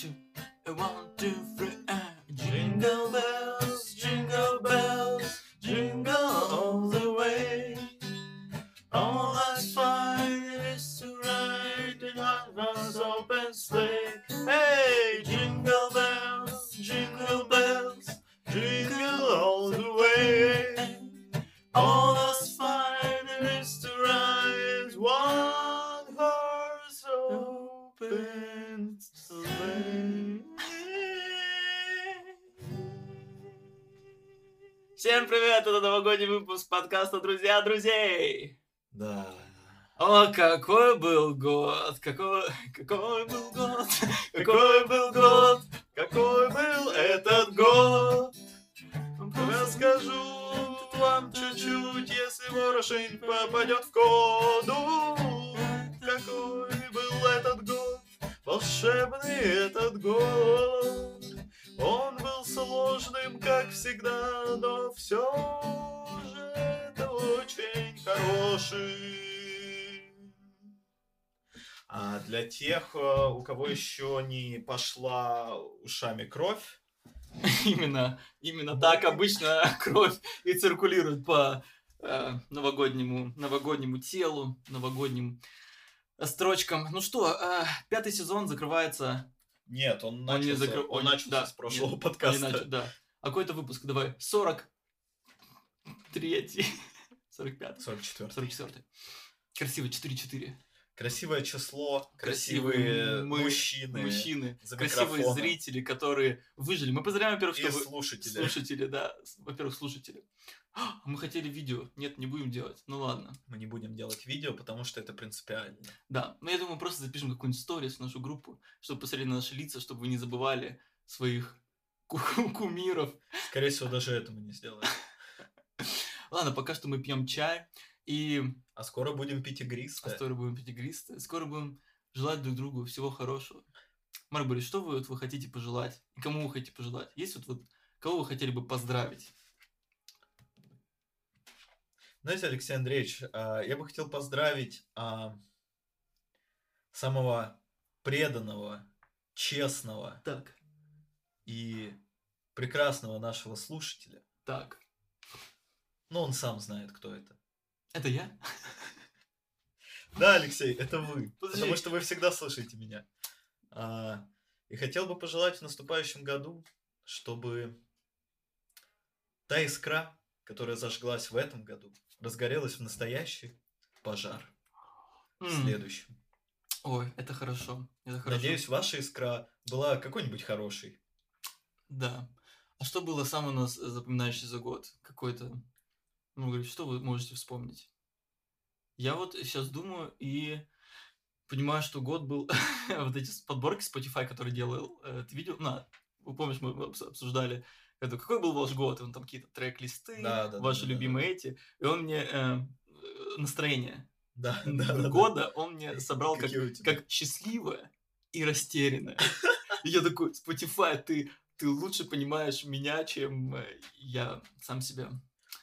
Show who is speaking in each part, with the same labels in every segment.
Speaker 1: two, one, two, three, and jingle bells, привет! Это новогодний выпуск подкаста «Друзья друзей».
Speaker 2: Да.
Speaker 1: О, какой был год, какой, какой был год, какой был год, какой был этот год. Расскажу вам чуть-чуть, если ворошень попадет в коду. Какой был этот год, волшебный этот год. Он был сложным, как всегда, но все же это очень хороший.
Speaker 2: А для тех, э, у кого еще не пошла ушами кровь,
Speaker 1: Именно, именно так обычно кровь и циркулирует по э, новогоднему, новогоднему телу, новогодним строчкам. Ну что, э, пятый сезон закрывается.
Speaker 2: Нет, он
Speaker 1: Он не
Speaker 2: начался,
Speaker 1: закры-
Speaker 2: он
Speaker 1: он-
Speaker 2: начался
Speaker 1: да,
Speaker 2: с прошлого
Speaker 1: нет,
Speaker 2: подкаста.
Speaker 1: Иначе, да. А какой-то выпуск, давай, 40, третий, 45,
Speaker 2: 44.
Speaker 1: 44. Красиво, 4-4.
Speaker 2: Красивое число,
Speaker 1: Красивые мы-
Speaker 2: мужчины,
Speaker 1: Мужчины, красивые зрители, которые выжили. Мы поздравляем, во-первых,
Speaker 2: и
Speaker 1: что вы...
Speaker 2: слушатели.
Speaker 1: Слушатели, да. Во-первых, слушатели. А, Мы хотели видео. Нет, не будем делать. Ну ладно.
Speaker 2: Мы не будем делать видео, потому что это принципиально.
Speaker 1: Да. Но я думаю, просто запишем какую-нибудь сторис в нашу группу, чтобы посмотреть на наши лица, чтобы вы не забывали своих ку- кумиров.
Speaker 2: Скорее всего, даже это мы не сделаем.
Speaker 1: Ладно, пока что мы пьем чай и
Speaker 2: А скоро будем пить игристое.
Speaker 1: скоро будем пить игристое. Скоро будем желать друг другу всего хорошего. Марк Борис, что вы, вот, вы хотите пожелать? И кому вы хотите пожелать? Есть вот, вот кого вы хотели бы поздравить?
Speaker 2: Знаете, Алексей Андреевич, а, я бы хотел поздравить а, самого преданного, честного
Speaker 1: Так,
Speaker 2: и прекрасного нашего слушателя.
Speaker 1: так.
Speaker 2: Но он сам знает, кто это.
Speaker 1: Это я?
Speaker 2: Да, Алексей, это вы.
Speaker 1: Подожди.
Speaker 2: Потому что вы всегда слышите меня. А, и хотел бы пожелать в наступающем году, чтобы та искра, которая зажглась в этом году, разгорелась в настоящий пожар в
Speaker 1: М.
Speaker 2: следующем.
Speaker 1: Ой, это хорошо. Это хорошо.
Speaker 2: Надеюсь, ваша искра была какой-нибудь хорошей.
Speaker 1: Да. А что было самое у нас запоминающее за год? Какой-то... Ну, говорит, что вы можете вспомнить? Я вот сейчас думаю и понимаю, что год был... вот эти подборки Spotify, которые делал, э, ты видел? На, вы помнишь, мы обс- обсуждали, это, какой был ваш год? Он там какие-то трек-листы,
Speaker 2: Да, да, да,
Speaker 1: ваши
Speaker 2: да, да,
Speaker 1: любимые эти. И он мне э, э, настроение
Speaker 2: Да, да, да, да.
Speaker 1: года, он мне собрал как как счастливая и растерянная. И я такой, Spotify, ты, ты лучше понимаешь меня, чем э, я сам себя.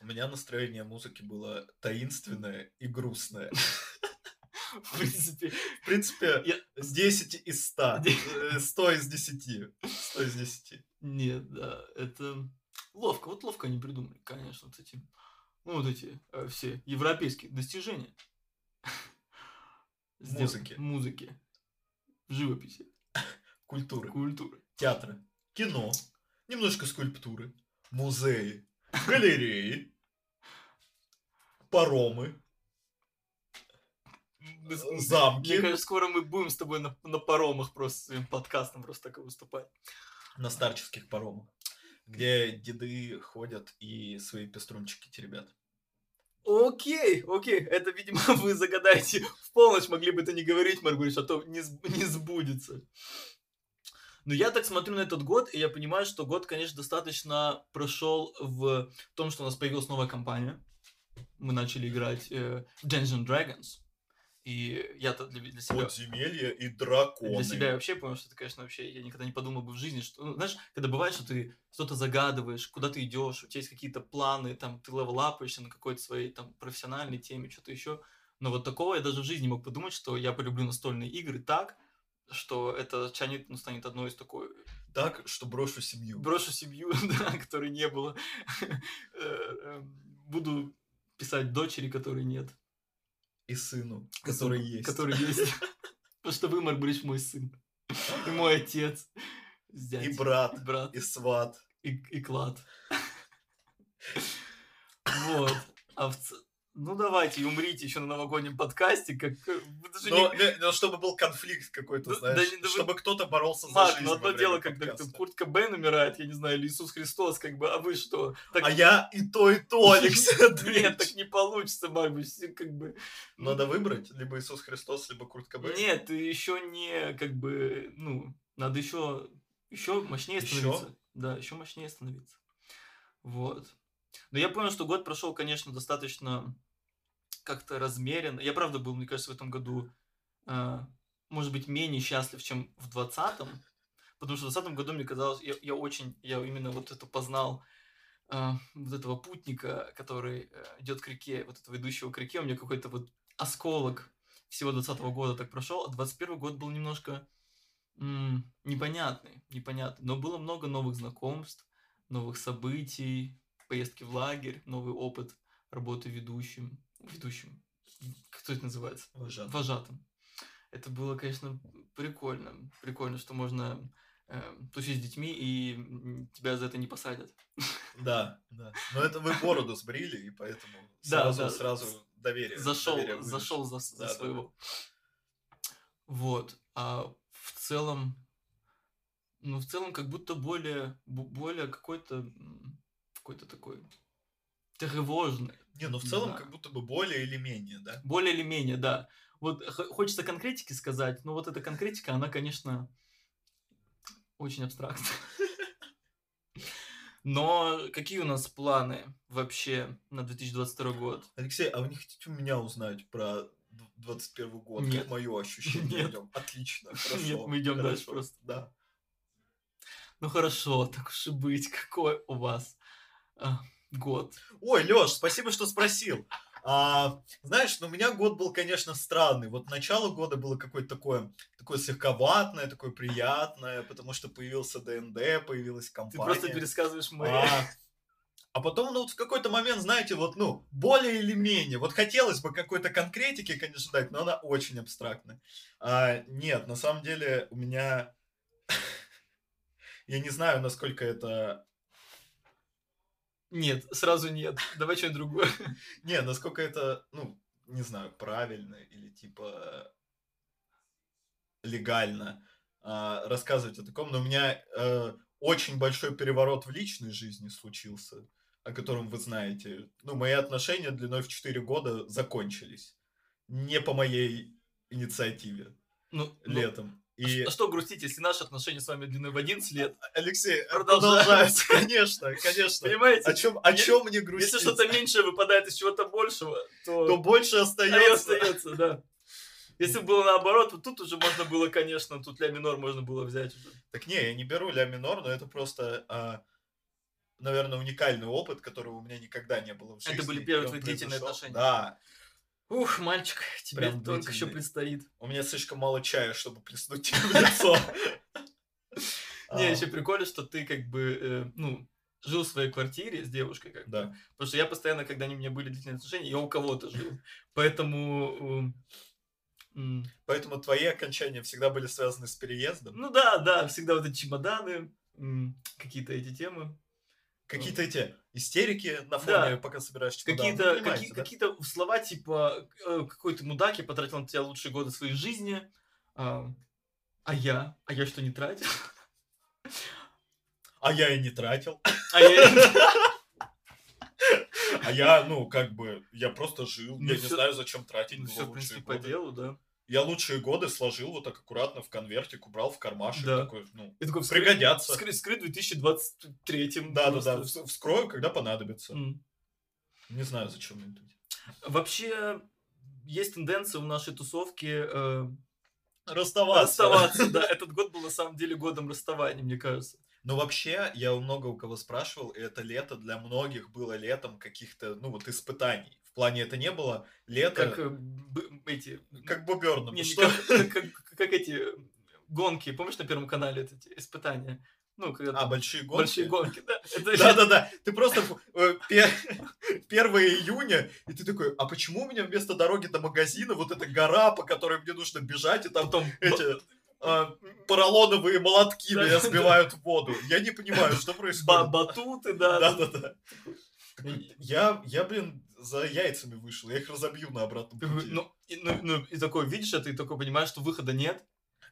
Speaker 2: У меня настроение музыки было таинственное и грустное.
Speaker 1: В принципе,
Speaker 2: В принципе,
Speaker 1: Я-
Speaker 2: 10 из 100.
Speaker 1: Де-
Speaker 2: э, 100 из 10. 100 из 10.
Speaker 1: Нет, да, это ловко. Вот ловко они придумали, конечно, вот эти, ну, вот эти э, все европейские достижения.
Speaker 2: Музыки.
Speaker 1: Музыки. Живописи.
Speaker 2: Культуры.
Speaker 1: Культуры.
Speaker 2: Театра. Кино. Немножко скульптуры. Музеи. Галереи. Паромы.
Speaker 1: Мне
Speaker 2: Замки.
Speaker 1: кажется, скоро мы будем с тобой на, на паромах просто своим подкастом просто так и выступать.
Speaker 2: На старческих паромах. Где деды ходят и свои пеструнчики теребят.
Speaker 1: Окей, окей, это, видимо, вы загадаете в полночь, могли бы это не говорить, Маргулич, а то не, не сбудется. Но я так смотрю на этот год, и я понимаю, что год, конечно, достаточно прошел в том, что у нас появилась новая компания. Мы начали играть э, Dungeons and Dragons. И я-то для, для себя...
Speaker 2: Подземелья и драконы.
Speaker 1: Для себя я вообще понял, что это, конечно, вообще я никогда не подумал бы в жизни, что, ну, знаешь, когда бывает, что ты что-то загадываешь, куда ты идешь, у тебя есть какие-то планы, там, ты левелапаешься на какой-то своей, там, профессиональной теме, что-то еще, но вот такого я даже в жизни не мог подумать, что я полюблю настольные игры так, что это тянет, ну, станет одной из такой
Speaker 2: Так, что брошу семью.
Speaker 1: брошу семью, да, которой не было, Э, эм, буду писать дочери, которой нет,
Speaker 2: И сыну, который
Speaker 1: Сыну,
Speaker 2: есть.
Speaker 1: который есть, потому что вы, Марк мой сын, и мой отец,
Speaker 2: И брат,
Speaker 1: брат,
Speaker 2: и сват.
Speaker 1: и, и клад. Вот. А в Ну, давайте, умрите еще на новогоднем подкасте, как... э, вы даже
Speaker 2: Но,
Speaker 1: не-
Speaker 2: но чтобы был конфликт какой-то,
Speaker 1: Да- да
Speaker 2: знаешь,
Speaker 1: да вы-
Speaker 2: чтобы кто-то боролся за
Speaker 1: Марк,
Speaker 2: жизнь
Speaker 1: ну одно дело, когда
Speaker 2: подкаста.
Speaker 1: там Курт Кобейн умирает, я не знаю, или Иисус Христос, как бы, а вы что? Так-
Speaker 2: А я и то, и то, Алексей
Speaker 1: Нет, так не получится, вы все как бы...
Speaker 2: Надо выбрать либо Иисус Христос, либо Курт Кобейн.
Speaker 1: Нет, ты еще не, как бы, ну, надо еще, еще мощнее становиться. Да, еще мощнее становиться. Вот. Но я понял, что год прошел, конечно, достаточно как-то размеренно. Я, правда, был, мне кажется, в этом году, а, может быть, менее счастлив, чем в 20-м. Потому что в 20 году мне казалось, я, я очень, я именно вот это познал, а, вот этого путника, который э, идет к реке, вот этого идущего к реке, у меня какой-то вот осколок всего 20 года так прошел, а 21 год был немножко м, непонятный, непонятный. Но было много новых знакомств, новых событий, поездки в лагерь, новый опыт работы ведущим, ведущим, кто это называется?
Speaker 2: Вожатым.
Speaker 1: Вожатым. Это было, конечно, прикольно. Прикольно, что можно э, тусить с детьми, и тебя за это не посадят.
Speaker 2: Да, да. Но это вы бороду сбрили, и поэтому
Speaker 1: Да,
Speaker 2: сразу,
Speaker 1: да.
Speaker 2: сразу доверие.
Speaker 1: зашел,
Speaker 2: доверие
Speaker 1: зашел за, за
Speaker 2: Да, да,
Speaker 1: своего. Вот. А в целом, ну, в целом, как будто более, более какой-то, какой-то такой тревожный.
Speaker 2: Не, ну в
Speaker 1: Не
Speaker 2: целом
Speaker 1: знаю.
Speaker 2: как будто бы более или менее, да?
Speaker 1: Более или менее, да. Вот хочется конкретики сказать, но вот эта конкретика, она, конечно, очень абстрактная. Но какие у нас планы вообще на 2022 год?
Speaker 2: Алексей, а вы не хотите у меня узнать про д- 21 год?
Speaker 1: Нет.
Speaker 2: Как мое ощущение
Speaker 1: Нет.
Speaker 2: идем? Отлично, хорошо.
Speaker 1: Нет, мы идем дальше просто.
Speaker 2: Да.
Speaker 1: Ну хорошо, так уж и быть, какой у вас а, год?
Speaker 2: Ой, Лёш, спасибо, что спросил. А, знаешь, ну, у меня год был, конечно, странный. Вот начало года было какое-то такое, такое слегка ватное, такое приятное, потому что появился ДНД, появилась
Speaker 1: Ты
Speaker 2: компания.
Speaker 1: просто пересказываешь мои.
Speaker 2: А, а потом, ну, вот в какой-то момент, знаете, вот, ну, более или менее, вот хотелось бы какой-то конкретики, конечно, дать, но она очень абстрактная. А, нет, на самом деле у меня, я не знаю, насколько это,
Speaker 1: Нет, сразу нет. Давай что-нибудь другое.
Speaker 2: не, насколько это, ну, не знаю, правильно или типа легально а, рассказывать о таком, но у меня э, очень большой переворот в личной жизни случился, о котором вы знаете. Ну, мои отношения длиной в 4 года закончились. Не по моей инициативе
Speaker 1: Ну, ну,
Speaker 2: летом.
Speaker 1: А
Speaker 2: И,
Speaker 1: а что грустить, если наши отношения с вами длиной в 11 лет?
Speaker 2: Алексей,
Speaker 1: Продолжаются.
Speaker 2: продолжается, конечно, конечно.
Speaker 1: Понимаете?
Speaker 2: О чем, о чем мне грустить?
Speaker 1: Если что-то меньшее выпадает из чего-то большего, то,
Speaker 2: то больше
Speaker 1: а и
Speaker 2: остается.
Speaker 1: остается, да. Если бы было наоборот, вот тут уже можно было, конечно, тут ля минор можно было взять уже.
Speaker 2: Так не, я не беру ля минор, но это просто, а, наверное, уникальный опыт, которого у меня никогда не было в жизни.
Speaker 1: Это были первые твои длительные отношения.
Speaker 2: Да.
Speaker 1: Ух, мальчик, тебе
Speaker 2: Прям
Speaker 1: только еще
Speaker 2: длительные.
Speaker 1: предстоит.
Speaker 2: У меня слишком мало чая, чтобы плеснуть тебе в лицо.
Speaker 1: Не,
Speaker 2: А,
Speaker 1: еще прикольно, что ты как бы, э, ну, жил в своей квартире с девушкой, как.
Speaker 2: Да.
Speaker 1: Потому что я постоянно, когда они у меня были длительные отношения, я у кого-то жил. Поэтому... э,
Speaker 2: Поэтому твои окончания всегда были связаны с переездом.
Speaker 1: Ну да, да, всегда вот эти чемоданы, какие-то эти темы.
Speaker 2: Какие-то эти истерики на
Speaker 1: Да.
Speaker 2: фоне, пока собираешь чемодан.
Speaker 1: Какие-то
Speaker 2: Ну,
Speaker 1: какие,
Speaker 2: да?
Speaker 1: какие-то слова типа э, какой-то мудак, я потратил на тебя лучшие годы своей жизни. А, а я? А я что, не тратил?
Speaker 2: А я и не тратил.
Speaker 1: А я...
Speaker 2: А я, ну, как бы, я просто жил.
Speaker 1: Ну
Speaker 2: я не
Speaker 1: всё-
Speaker 2: знаю, зачем тратить
Speaker 1: Ну все, в принципе, по
Speaker 2: годы.
Speaker 1: делу, да.
Speaker 2: Я лучшие годы сложил вот так аккуратно в конвертик, убрал в кармашек.
Speaker 1: Да.
Speaker 2: Такой, ну,
Speaker 1: И такой, вскры-
Speaker 2: пригодятся.
Speaker 1: Вскры, вскрыть в 2023
Speaker 2: Да, да,
Speaker 1: просто.
Speaker 2: да. вс- Вскрою, когда понадобится.
Speaker 1: М.
Speaker 2: Не знаю, зачем мне это.
Speaker 1: Вообще, есть тенденция в нашей тусовке э,
Speaker 2: Расставаться.
Speaker 1: расставаться. Да, этот год был на самом деле годом расставания, мне кажется.
Speaker 2: Но вообще, я у много у кого спрашивал, и это лето для многих было летом каких-то, ну вот, испытаний. В плане это не было лето,
Speaker 1: Как э, б- эти...
Speaker 2: как Боберном.
Speaker 1: Не,
Speaker 2: Что?
Speaker 1: как, как- как- эти гонки, помнишь на Первом канале это эти испытания? Ну, когда
Speaker 2: А, большие гонки?
Speaker 1: большие гонки, да.
Speaker 2: Да-да-да, ты просто э, пе- 1 июня, и ты такой, а почему у меня вместо дороги до магазина вот эта гора, по которой мне нужно бежать, и там
Speaker 1: потом
Speaker 2: эти а, поролоновые молотки меня сбивают в воду. Я не понимаю, что происходит.
Speaker 1: батуты, да.
Speaker 2: Да-да-да. Я, я, блин, за яйцами вышел, я их разобью на обратном
Speaker 1: Ты-
Speaker 2: пути.
Speaker 1: Ну, и, ну, ну, и такой, видишь это, и такой понимаешь, что выхода нет.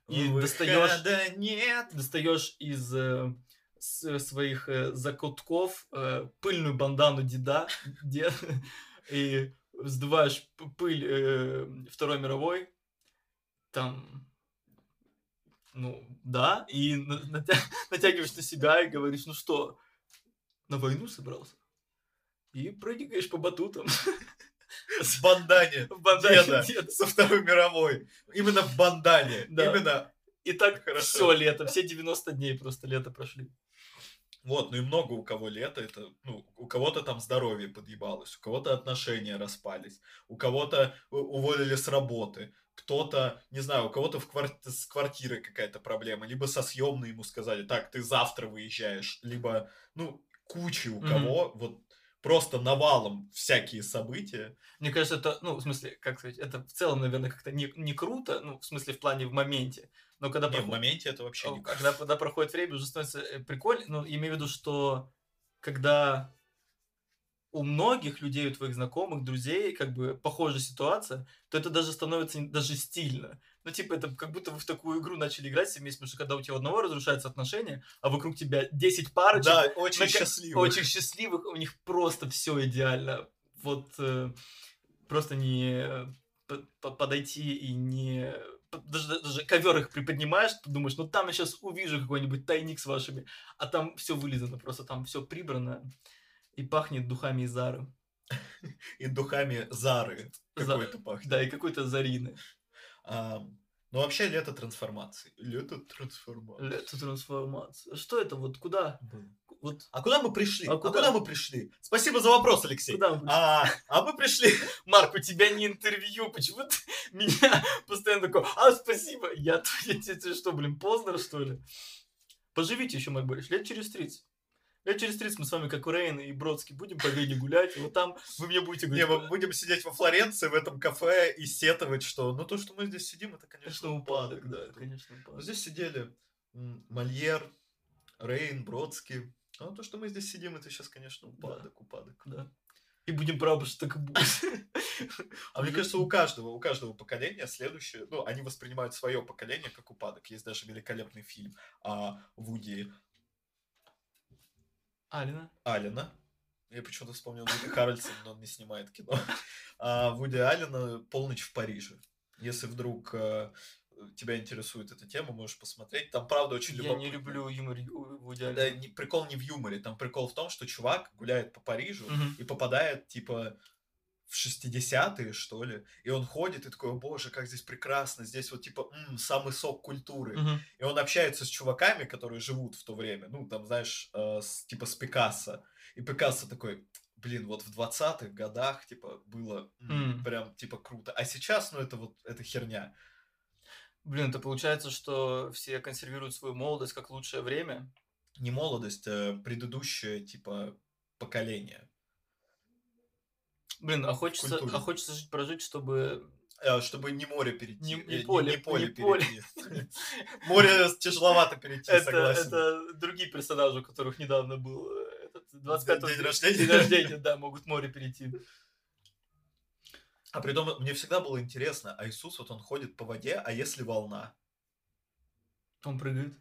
Speaker 1: и
Speaker 2: Выхода
Speaker 1: достаёшь-
Speaker 2: нет.
Speaker 1: Достаешь из э, с- своих э, закутков э, пыльную бандану деда, дед, и сдуваешь пыль э, Второй мировой, там, ну, да, и на- натя- натягиваешь на себя и говоришь, ну что, на войну собрался? И прыгаешь по батутам.
Speaker 2: В бандане.
Speaker 1: В бандане
Speaker 2: Деда.
Speaker 1: деда.
Speaker 2: Со Второй мировой. Именно в бандане.
Speaker 1: Да.
Speaker 2: Именно.
Speaker 1: И так
Speaker 2: Хорошо.
Speaker 1: все лето, все 90 дней просто лето прошли.
Speaker 2: Вот, ну и много у кого лето, это, ну, у кого-то там здоровье подъебалось, у кого-то отношения распались, у кого-то уволили с работы, кто-то, не знаю, у кого-то в квар- с квартирой какая-то проблема, либо со съемной ему сказали, так, ты завтра выезжаешь, либо, ну, куча у кого, вот, просто навалом всякие события.
Speaker 1: Мне кажется, это, ну, в смысле, как сказать, это в целом, наверное, как-то не, не круто, ну, в смысле, в плане в моменте. Но когда,
Speaker 2: Не, в
Speaker 1: проход-
Speaker 2: моменте это вообще не
Speaker 1: когда, когда проходит время, уже становится э, прикольно. Ну, имею в виду, что когда у многих людей, у твоих знакомых, друзей, как бы похожая ситуация, то это даже становится даже стильно. Ну, типа, это как будто вы в такую игру начали играть все вместе, потому что когда у тебя у одного разрушаются отношения, а вокруг тебя 10 парочек,
Speaker 2: Да, очень
Speaker 1: на
Speaker 2: счастливо.
Speaker 1: очень счастливых, у них просто все идеально. Вот э, просто не э, подойти и не... Даже, даже ковер их приподнимаешь, ты думаешь, ну там я сейчас увижу какой-нибудь тайник с вашими, а там все вылизано, просто там все прибрано и пахнет духами из Зары.
Speaker 2: И духами Зары
Speaker 1: За-
Speaker 2: какой-то пахнет.
Speaker 1: Да, и какой-то Зарины.
Speaker 2: А, ну, вообще, лето трансформации. Лето трансформации.
Speaker 1: Лето трансформация. Что это вот? Куда? Вот
Speaker 2: А куда мы пришли?
Speaker 1: А
Speaker 2: А
Speaker 1: куда?
Speaker 2: куда, мы пришли? Спасибо за вопрос, Алексей.
Speaker 1: куда мы пришли?
Speaker 2: А, а мы пришли.
Speaker 1: Марк, у тебя не интервью, почему ты меня постоянно такой, а, спасибо, я, я тебе тебе что, блин, Познер, что ли? Поживите еще, Марк Борисович, лет через 30. Лет через 30 мы с вами, как Рейн и Бродский, будем по Вене гулять, и вот там вы мне будете
Speaker 2: Не,
Speaker 1: говорить,
Speaker 2: мы будем сидеть во Флоренции в этом кафе и сетовать, что ну то, что мы здесь сидим, это, конечно,
Speaker 1: конечно, упадок, да, конечно,
Speaker 2: Но
Speaker 1: упадок.
Speaker 2: здесь сидели Мольер, Рейн, Бродский. А то, что мы здесь сидим, это сейчас, конечно, упадок, упадок.
Speaker 1: Да. И будем правы, что так и будет.
Speaker 2: А мне кажется, у каждого, у каждого поколения следующее, ну, они воспринимают свое поколение как упадок. Есть даже великолепный фильм о Вуди
Speaker 1: Алина?
Speaker 2: Аллена. Я почему-то вспомнил Вуди Харрельсон, но он не снимает кино. А Вуди Аллена «Полночь в Париже». Если вдруг э, тебя интересует эта тема, можешь посмотреть. Там, правда, очень
Speaker 1: Я не
Speaker 2: любопытно.
Speaker 1: люблю юмор Вуди
Speaker 2: Да,
Speaker 1: Аллена.
Speaker 2: не- прикол не в юморе, там прикол в том, что чувак гуляет по Парижу
Speaker 1: Мгм.
Speaker 2: и попадает, типа, в 60-е, что ли, и он ходит и такой, о боже, как здесь прекрасно, здесь вот, типа, м, самый сок культуры.
Speaker 1: Мгм.
Speaker 2: И он общается с чуваками, которые живут в то время, ну, там, знаешь, э, с- типа с Пикассо. И Пикассо такой, блин, вот в 20-х годах, типа, было м,
Speaker 1: М.
Speaker 2: прям, типа, круто. А сейчас, ну, это вот, это херня.
Speaker 1: Блин, это получается, что все консервируют свою молодость как лучшее время.
Speaker 2: Не молодость, а предыдущее, типа, поколение.
Speaker 1: Блин, а хочется, а хочется жить, прожить, чтобы
Speaker 2: Э, чтобы не море перейти.
Speaker 1: Не-
Speaker 2: э,
Speaker 1: не поле,
Speaker 2: не поле
Speaker 1: не поле.
Speaker 2: перейти. Море тяжеловато перейти,
Speaker 1: это,
Speaker 2: согласен.
Speaker 1: это другие персонажи, у которых недавно был э, этот 25
Speaker 2: День рождения.
Speaker 1: день рождения, да, могут море перейти.
Speaker 2: А при том, мне всегда было интересно, а Иисус, вот он ходит по воде, а если волна?
Speaker 1: Он прыгает.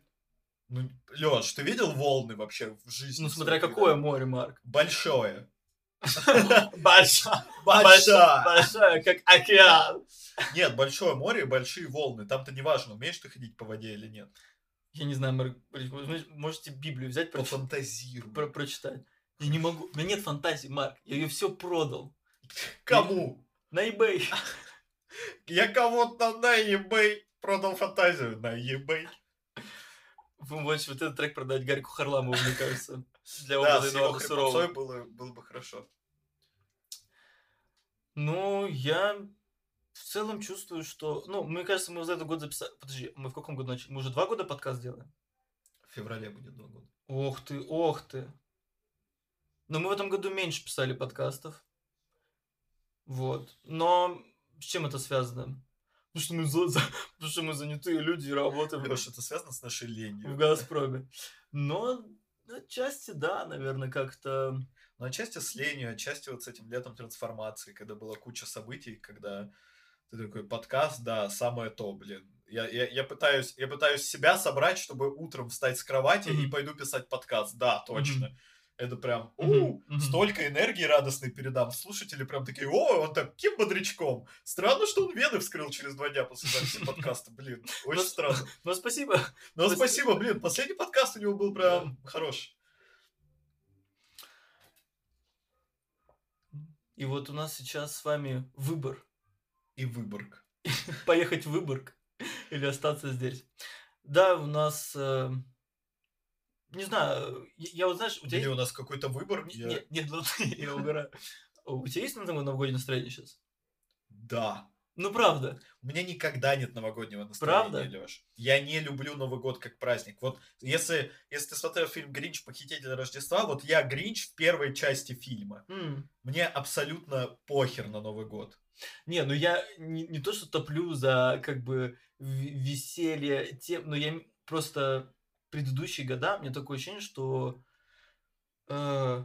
Speaker 2: Ну, Леш, ты видел волны вообще в жизни?
Speaker 1: Ну, смотря какое море, Марк.
Speaker 2: Большое.
Speaker 1: Большое.
Speaker 2: Большое!
Speaker 1: Большое, как океан.
Speaker 2: Нет, большое море и большие волны. Там-то не важно, умеешь ты ходить по воде или нет.
Speaker 1: Я не знаю, Марк, вы можете Библию взять, прочитать?
Speaker 2: Пофантазируй.
Speaker 1: про- прочитать. Я не могу. У меня нет фантазии, Марк. Я ее все продал.
Speaker 2: Кому?
Speaker 1: На eBay.
Speaker 2: Я кого-то на eBay продал фантазию. На eBay.
Speaker 1: Вы можете вот этот трек продать Гарику Харламову, мне кажется. Для
Speaker 2: Да,
Speaker 1: образа
Speaker 2: с его
Speaker 1: Эдуарда Сурового.
Speaker 2: хрипотцой было, было бы хорошо.
Speaker 1: Ну, я... в целом чувствую, что... Ну, мне кажется, мы за этот год записали... Подожди, мы в каком году начали? Мы уже два года подкаст делаем?
Speaker 2: В феврале будет два года.
Speaker 1: Ох ты, ох ты. Но мы в этом году меньше писали подкастов. Вот. Но с чем это связано? Потому что мы, за, за, потому что мы занятые люди и работаем
Speaker 2: Леш, это связано с нашей
Speaker 1: в
Speaker 2: ленью.
Speaker 1: Газпроме. Но отчасти да, наверное, как-то...
Speaker 2: Но отчасти с ленью, отчасти вот с этим летом трансформации, когда была куча событий, когда ты такой подкаст, да, самое то, блин. Я, я, я, пытаюсь, я пытаюсь себя собрать, чтобы утром встать с кровати и
Speaker 1: Мгм.
Speaker 2: пойду писать подкаст. Да, точно. Это прям, у,
Speaker 1: мгм.
Speaker 2: столько энергии радостной передам. Слушатели прям такие, о, он таким бодрячком. Странно, что он вены вскрыл через два дня после записи подкаста, блин. Очень
Speaker 1: Ну,
Speaker 2: странно.
Speaker 1: Ну, спасибо.
Speaker 2: Но
Speaker 1: спасибо.
Speaker 2: спасибо, блин, последний подкаст у него был прям хороший.
Speaker 1: И вот у нас сейчас с вами выбор.
Speaker 2: И Выборг.
Speaker 1: Поехать в Выборг или остаться здесь. Да, у нас... э, не знаю, я, я вот знаешь, у тебя
Speaker 2: Или
Speaker 1: есть...
Speaker 2: у нас какой-то выбор?
Speaker 1: Не-
Speaker 2: Я-
Speaker 1: Нет, нет, ну, я угораю. У тебя есть на новогоднее настроение сейчас?
Speaker 2: Да.
Speaker 1: Ну, правда.
Speaker 2: У меня никогда нет новогоднего настроения,
Speaker 1: Правда?
Speaker 2: Леш. Я не люблю Новый год как праздник. Вот если, если ты смотрел фильм «Гринч. Похититель Рождества», вот я Гринч в первой части фильма.
Speaker 1: М.
Speaker 2: Мне абсолютно похер на Новый год.
Speaker 1: Не, ну я не, не то, что топлю за как бы веселье тем, но я просто предыдущие года, мне такое ощущение, что э,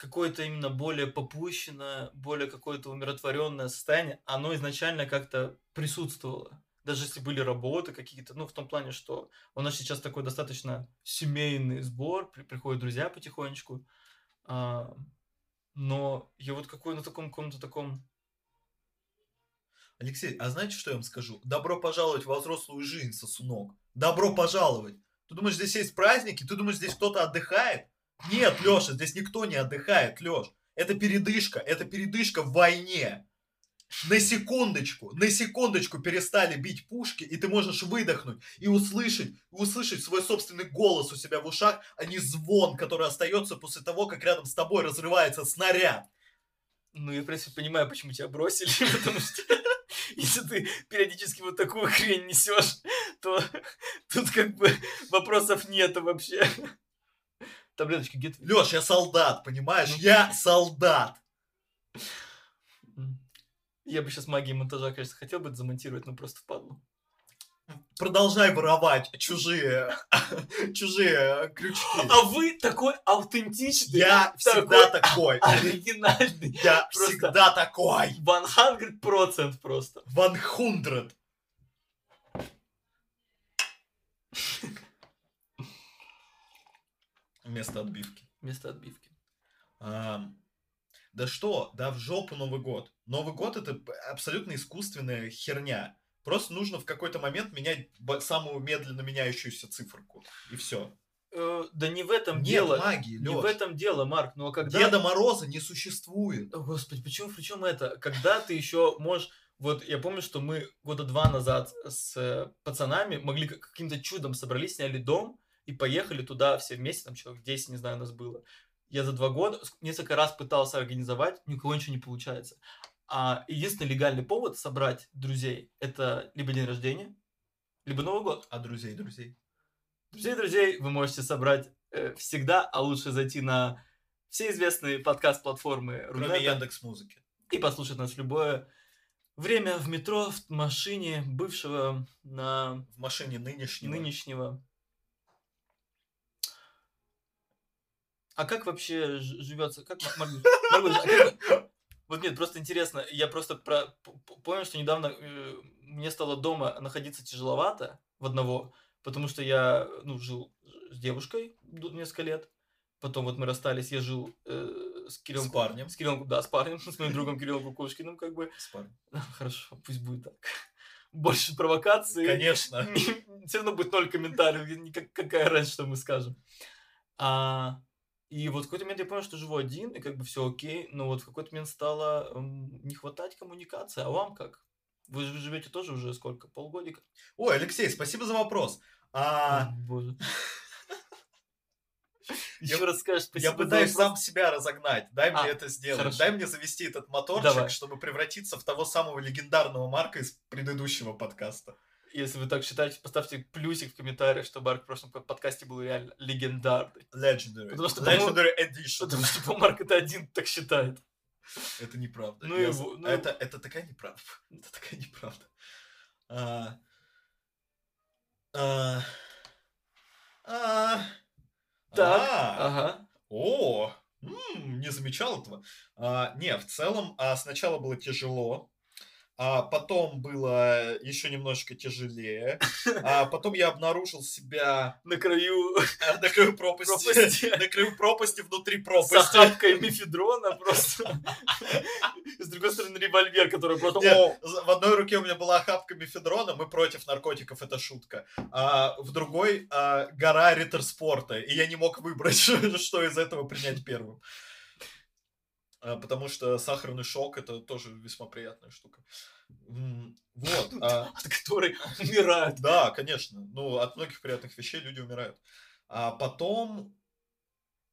Speaker 1: какое-то именно более попущенное, более какое-то умиротворенное состояние, оно изначально как-то присутствовало. Даже если были работы какие-то, ну, в том плане, что у нас сейчас такой достаточно семейный сбор, при- приходят друзья потихонечку, а, но я вот какой на таком каком-то таком
Speaker 2: Алексей, а знаете, что я вам скажу? Добро пожаловать во взрослую жизнь, сосунок. Добро пожаловать. Ты думаешь, здесь есть праздники? Ты думаешь, здесь кто-то отдыхает? Нет, Леша, здесь никто не отдыхает, Леш. Это передышка, это передышка в войне. На секундочку, на секундочку перестали бить пушки, и ты можешь выдохнуть и услышать, услышать свой собственный голос у себя в ушах, а не звон, который остается после того, как рядом с тобой разрывается снаряд.
Speaker 1: Ну, я, в принципе, понимаю, почему тебя бросили, потому что если ты периодически вот такую хрень несешь, то тут как бы вопросов нету вообще. Таблеточки где ты?
Speaker 2: Леш, я солдат, понимаешь?
Speaker 1: Ну.
Speaker 2: Я солдат.
Speaker 1: Я бы сейчас магией монтажа, конечно, хотел бы замонтировать, но просто впадлу.
Speaker 2: Продолжай воровать чужие, чужие крючки.
Speaker 1: А вы такой аутентичный,
Speaker 2: Я всегда такой.
Speaker 1: оригинальный.
Speaker 2: Я всегда такой.
Speaker 1: 100% просто.
Speaker 2: 100. Вместо отбивки.
Speaker 1: Вместо отбивки.
Speaker 2: Ам, да что, да в жопу Новый год. Новый год это абсолютно искусственная херня. Просто нужно в какой-то момент менять самую медленно меняющуюся циферку. И все.
Speaker 1: Э, Да не в этом
Speaker 2: Нет
Speaker 1: дело.
Speaker 2: магии,
Speaker 1: Не в
Speaker 2: Лёш.
Speaker 1: этом дело, Марк. Но когда...
Speaker 2: Деда Мороза не существует.
Speaker 1: О, Господи, почему, причем это? Когда ты еще можешь... Вот я помню, что мы года два назад с э, пацанами могли как- каким-то чудом собрались, сняли дом и поехали туда все вместе, там человек 10, не знаю, нас было. Я за два года несколько раз пытался организовать, ни у кого ничего не получается. А единственный легальный повод собрать друзей – это либо день рождения, либо Новый год.
Speaker 2: А друзей, друзей?
Speaker 1: Друзей, друзей вы можете собрать э, всегда, а лучше зайти на все известные подкаст-платформы Рунета
Speaker 2: Яндекс Музыки.
Speaker 1: и послушать нас любое время в метро, в машине, бывшего на
Speaker 2: В машине нынешнего.
Speaker 1: нынешнего. А как вообще живется? Как Мар- Маргулис- Маргулис, а как- Вот нет, просто интересно. Я просто про... понял, что недавно э, мне стало дома находиться тяжеловато в одного, потому что я ну, жил с девушкой несколько лет. Потом вот мы расстались, я жил э, с Кириллом.
Speaker 2: С парнем.
Speaker 1: С Кириллом, да, с парнем, с моим другом Кириллом Кукушкиным, как бы.
Speaker 2: С парнем.
Speaker 1: Хорошо, пусть будет так. Больше провокаций.
Speaker 2: Конечно.
Speaker 1: Все равно будет ноль комментариев, какая разница, что мы скажем. А, и вот в какой-то момент я понял, что живу один, и как бы все окей, но вот в какой-то момент стало м, не хватать коммуникации. А вам как? Вы же живете тоже уже сколько? Полгодика?
Speaker 2: Ой, Алексей, спасибо за вопрос. А,
Speaker 1: О, Боже. Еще
Speaker 2: Я-
Speaker 1: раз скажешь спасибо
Speaker 2: Я пытаюсь сам себя разогнать. Дай
Speaker 1: А,
Speaker 2: мне это сделать. Дай мне завести этот моторчик, чтобы превратиться в того самого легендарного Марка из предыдущего подкаста.
Speaker 1: Если вы так считаете, поставьте плюсик в комментариях, что Марк в прошлом под- подкасте был реально легендарный.
Speaker 2: Legendary.
Speaker 1: Потому что,
Speaker 2: Legendary Edition.
Speaker 1: Потому что по Марк это один так считает.
Speaker 2: Это неправда.
Speaker 1: Ну
Speaker 2: Я
Speaker 1: во- ну-
Speaker 2: это, это такая неправда. Это такая неправда. А, а, а,
Speaker 1: Так,
Speaker 2: а,
Speaker 1: ага.
Speaker 2: О, м, не замечал этого. А, не, в целом, а, сначала было тяжело, а потом было еще немножко тяжелее, а потом я обнаружил себя
Speaker 1: На краю
Speaker 2: а, на краю пропасти,
Speaker 1: Пропасти.
Speaker 2: на краю пропасти внутри
Speaker 1: с
Speaker 2: пропасти.
Speaker 1: охапкой мефедрона просто. С другой стороны револьвер, который просто...
Speaker 2: Нет, в одной руке у меня была охапка мефедрона, мы против наркотиков, это шутка. А в другой а, гора ритерспорта, и я не мог выбрать, что из этого принять первым. А, потому что сахарный шок это тоже весьма приятная штука. Вот. а,
Speaker 1: от которой умирают.
Speaker 2: да, конечно. Ну, от многих приятных вещей люди умирают. А потом,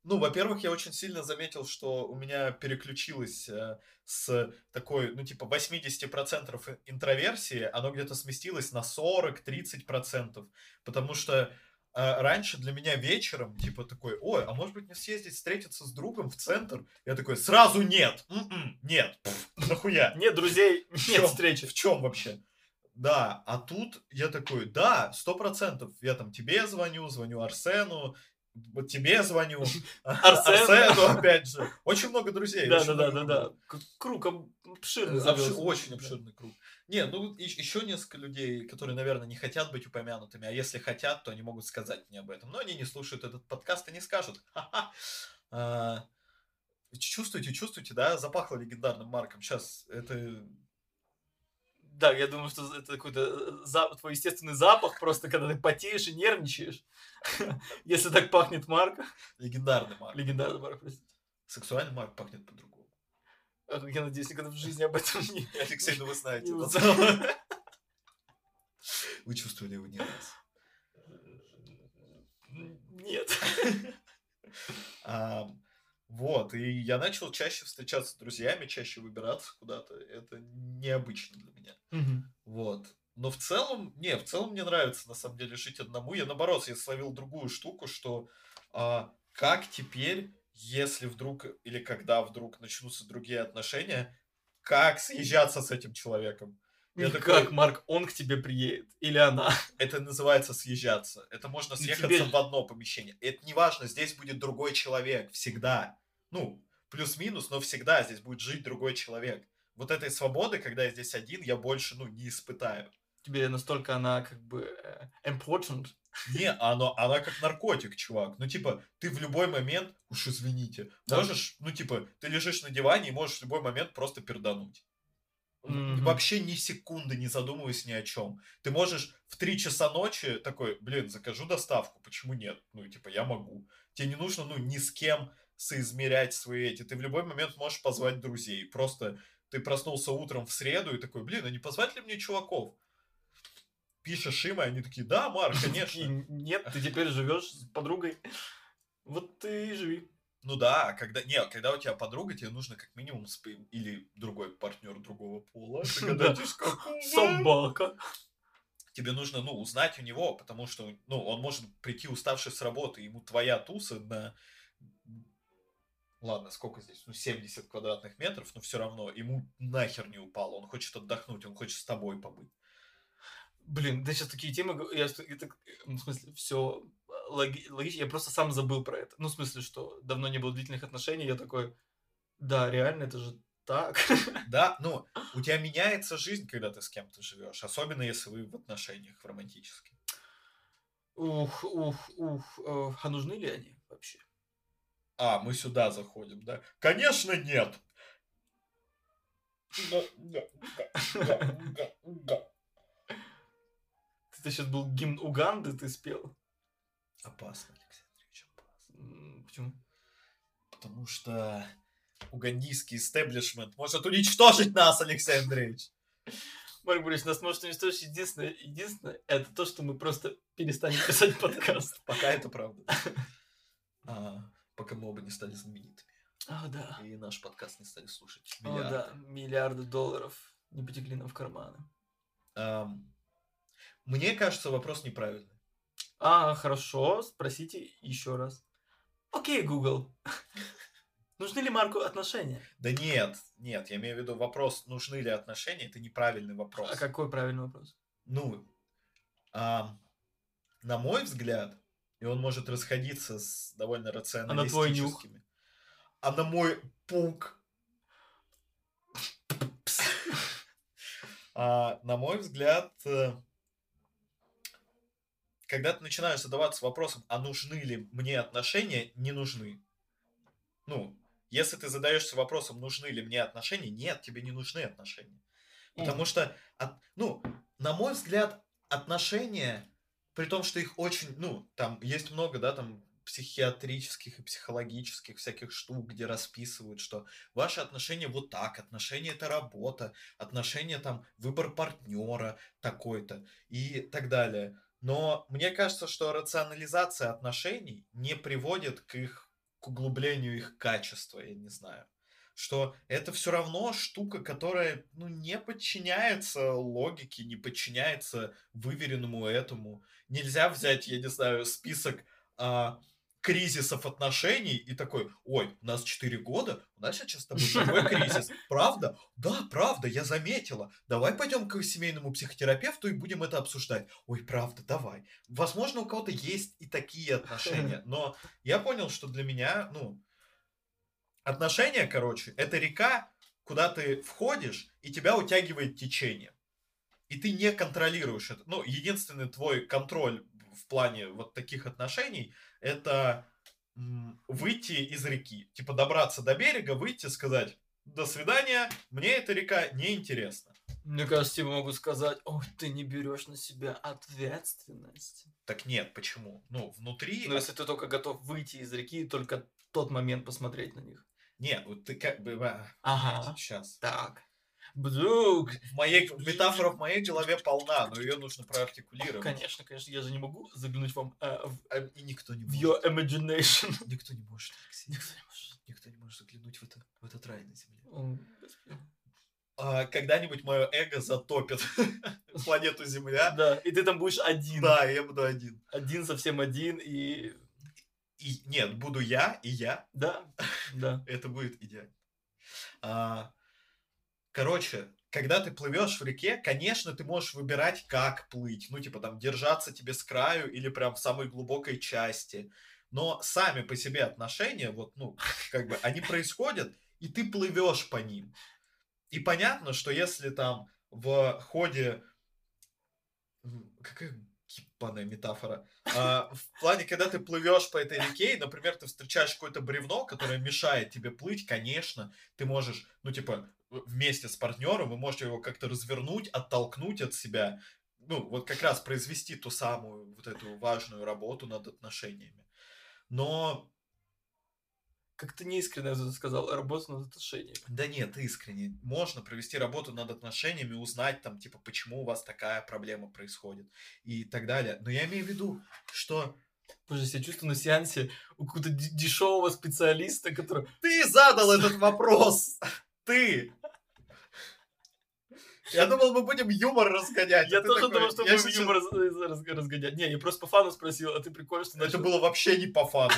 Speaker 2: ну, во-первых, я очень сильно заметил, что у меня переключилось э, с такой, ну, типа 80% интроверсии, оно где-то сместилось на 40-30%. Потому что э, раньше для меня вечером, типа, такой, ой, а может быть мне съездить встретиться с другом в центр? Я такой, сразу нет, м-м, нет, пф, нахуя?
Speaker 1: Нет друзей, нет встречи.
Speaker 2: В чем вообще? Да, а тут я такой, да, сто процентов. Я там тебе звоню, звоню Арсену, тебе звоню,
Speaker 1: Арсен.
Speaker 2: Арсену, опять же. Очень много друзей.
Speaker 1: Да, да, да, да, да. Круг об- обширный.
Speaker 2: Обши-
Speaker 1: завелся.
Speaker 2: Очень обширный круг. Не, ну еще несколько людей, которые, наверное, не хотят быть упомянутыми, а если хотят, то они могут сказать мне об этом. Но они не слушают этот подкаст и не скажут. Ха-ха. А, Чувствуете, чувствуете, да? Запахло легендарным Марком. Сейчас это
Speaker 1: Да, я думаю, что это какой-то э, за- твой естественный запах, просто когда ты потеешь и нервничаешь. Если так пахнет Марк,
Speaker 2: легендарный Марк.
Speaker 1: легендарный Марк, простите.
Speaker 2: Сексуальный Марк пахнет по-другому.
Speaker 1: Я надеюсь, никогда в жизни об этом не...
Speaker 2: Алексей, ну вы знаете. Вы чувствовали его не раз.
Speaker 1: Нет.
Speaker 2: Вот, и я начал чаще встречаться с друзьями, чаще выбираться куда-то. Это необычно для меня. Вот. Но в целом, не, в целом мне нравится на самом деле жить одному. Я наоборот, я словил другую штуку, что а, как теперь, если вдруг или когда вдруг начнутся другие отношения, как съезжаться с этим человеком? Я
Speaker 1: Как,
Speaker 2: такой-
Speaker 1: Марк, он к тебе приедет? Или она?
Speaker 2: Это называется съезжаться. Это можно
Speaker 1: Ну,
Speaker 2: съехаться
Speaker 1: тебе-
Speaker 2: в одно помещение. Это не важно, здесь будет другой человек всегда. Ну, плюс-минус, но всегда здесь будет жить другой человек. Вот этой свободы, когда я здесь один, я больше, ну, не испытаю.
Speaker 1: Тебе настолько она как бы э, important.
Speaker 2: Не, оно, она как наркотик, чувак. Ну, типа, ты в любой момент, уж извините,
Speaker 1: Да.
Speaker 2: можешь, ну, типа, ты лежишь на диване и можешь в любой момент просто пердануть.
Speaker 1: Мгм.
Speaker 2: Вообще ни секунды не задумываясь ни о чем. Ты можешь в 3 часа ночи такой, блин, закажу доставку, почему нет? Ну, типа, я могу. Тебе не нужно, ну, ни с кем соизмерять свои эти. Ты в любой момент можешь позвать друзей. Просто ты проснулся утром в среду и такой, блин, а не позвать ли мне чуваков? Пишешь им, и они такие, да, Марк,
Speaker 1: И
Speaker 2: конечно.
Speaker 1: нет, ты теперь живешь с подругой. Вот ты и живи.
Speaker 2: Ну да, когда, не, когда у тебя подруга, тебе нужно как минимум спи- или другой партнер другого пола.
Speaker 1: Собака.
Speaker 2: тебе нужно, ну, узнать у него, потому что, ну, он может прийти уставший с работы, ему твоя туса на, ладно, сколько здесь, ну, 70 квадратных метров, но все равно ему нахер не упало, он хочет отдохнуть, он хочет с тобой побыть.
Speaker 1: Блин, да сейчас такие темы, я, это, ну, в смысле, все логично, я просто сам забыл про это. Ну, в смысле, что давно не было длительных отношений, я такой, да, реально, это же так.
Speaker 2: Да, ну, у тебя меняется жизнь, когда ты с кем-то живешь, особенно если вы в отношениях, в романтических.
Speaker 1: Ух, ух, ух, э, а нужны ли они вообще?
Speaker 2: А, мы сюда заходим, да? Конечно, нет. Да, да, да, да, да, да.
Speaker 1: Это сейчас был гимн Уганды, ты спел.
Speaker 2: Опасно, Алексей Андреевич, опасно.
Speaker 1: Почему?
Speaker 2: Потому что угандийский истеблишмент может уничтожить нас, Алексей Андреевич.
Speaker 1: Марк Борисович, нас может уничтожить единственное, единственное, это то, что мы просто перестанем писать подкаст.
Speaker 2: Пока это правда. А, пока мы оба не стали знаменитыми.
Speaker 1: О, да.
Speaker 2: И наш подкаст не стали слушать.
Speaker 1: О,
Speaker 2: миллиарды.
Speaker 1: да. Миллиарды долларов не потекли нам в карманы.
Speaker 2: Ам, мне кажется, вопрос неправильный.
Speaker 1: А, хорошо, спросите еще раз. Окей, Google. Нужны ли Марку отношения?
Speaker 2: Да нет, нет, я имею в виду вопрос, нужны ли отношения, это неправильный вопрос.
Speaker 1: А какой правильный вопрос?
Speaker 2: Ну, ам, на мой взгляд, и он может расходиться с довольно
Speaker 1: А на твой нюх?
Speaker 2: рационалистическими. А на мой пук. А, на мой взгляд, э, когда ты начинаешь задаваться вопросом, а нужны ли мне отношения, не нужны. Ну, если ты задаешься вопросом, нужны ли мне отношения, нет, тебе не нужны отношения. Потому что, от- ну, на мой взгляд, отношения, при том, что их очень, ну, там есть много, да, там психиатрических и психологических всяких штук, где расписывают, что ваши отношения вот так, отношения это работа, отношения там выбор партнера такой-то и так далее. Но мне кажется, что рационализация отношений не приводит к их к углублению их качества, я не знаю. Что это все равно штука, которая ну, не подчиняется логике, не подчиняется выверенному этому. Нельзя взять, я не знаю, список а, кризисов отношений и такой, ой, у нас 4 года, у нас сейчас с тобой такой кризис. Правда? Да, правда, я заметила. Давай пойдем к семейному психотерапевту и будем это обсуждать. Ой, правда, давай. Возможно, у кого-то есть и такие отношения, но я понял, что для меня, ну, отношения, короче, это река, куда ты входишь, и тебя утягивает течение. И ты не контролируешь это. Ну, единственный твой контроль в плане вот таких отношений – это выйти из реки. Типа добраться до берега, выйти, сказать «до свидания, мне эта река не интересна».
Speaker 1: Мне кажется, тебе могу сказать, ой, ты не берешь на себя ответственность.
Speaker 2: Так нет, почему? Ну, внутри...
Speaker 1: Но если ты только готов выйти из реки и только тот момент посмотреть на них.
Speaker 2: Нет, вот ты как бы...
Speaker 1: Ага.
Speaker 2: Сейчас.
Speaker 1: Так. Вдруг.
Speaker 2: В моей... Метафора в моей голове полна, но ее нужно проартикулировать.
Speaker 1: Конечно, конечно, я же не могу заглянуть вам э, в,
Speaker 2: А, И никто не
Speaker 1: в
Speaker 2: может.
Speaker 1: your imagination.
Speaker 2: Никто не может, Алексей.
Speaker 1: Никто не может.
Speaker 2: Никто не может заглянуть в, это, в этот рай на земле. А, когда-нибудь мое эго затопит планету Земля.
Speaker 1: Да, и ты там будешь один.
Speaker 2: Да, я буду один.
Speaker 1: Один, совсем один, и...
Speaker 2: И нет, буду я и я.
Speaker 1: Да, да.
Speaker 2: Это будет идеально. А, короче, когда ты плывешь в реке, конечно, ты можешь выбирать, как плыть. Ну, типа там держаться тебе с краю или прям в самой глубокой части. Но сами по себе отношения, вот, ну, как бы, они происходят, и ты плывешь по ним. И понятно, что если там в ходе... Какая ебаная метафора. А, в плане, когда ты плывешь по этой реке, и, например, ты встречаешь какое-то бревно, которое мешает тебе плыть, конечно, ты можешь, ну, типа, вместе с партнером вы можете его как-то развернуть, оттолкнуть от себя, ну, вот как раз произвести ту самую вот эту важную работу над отношениями. Но,
Speaker 1: Как-то неискренне сказал, работа над отношениями.
Speaker 2: да нет, искренне, можно провести работу над отношениями, узнать там, типа, почему у вас такая проблема происходит и так далее. Но я имею в виду, что
Speaker 1: Боже, я себя чувствую на сеансе у какого-то дешевого специалиста, который...
Speaker 2: Ты задал этот вопрос! Ты! Я думал, мы будем юмор разгонять.
Speaker 1: Я тоже думал, что будем юмор раз- раз- разгонять. Не, я просто по фану спросил, а ты прикольно, что
Speaker 2: Это было вообще не по фану.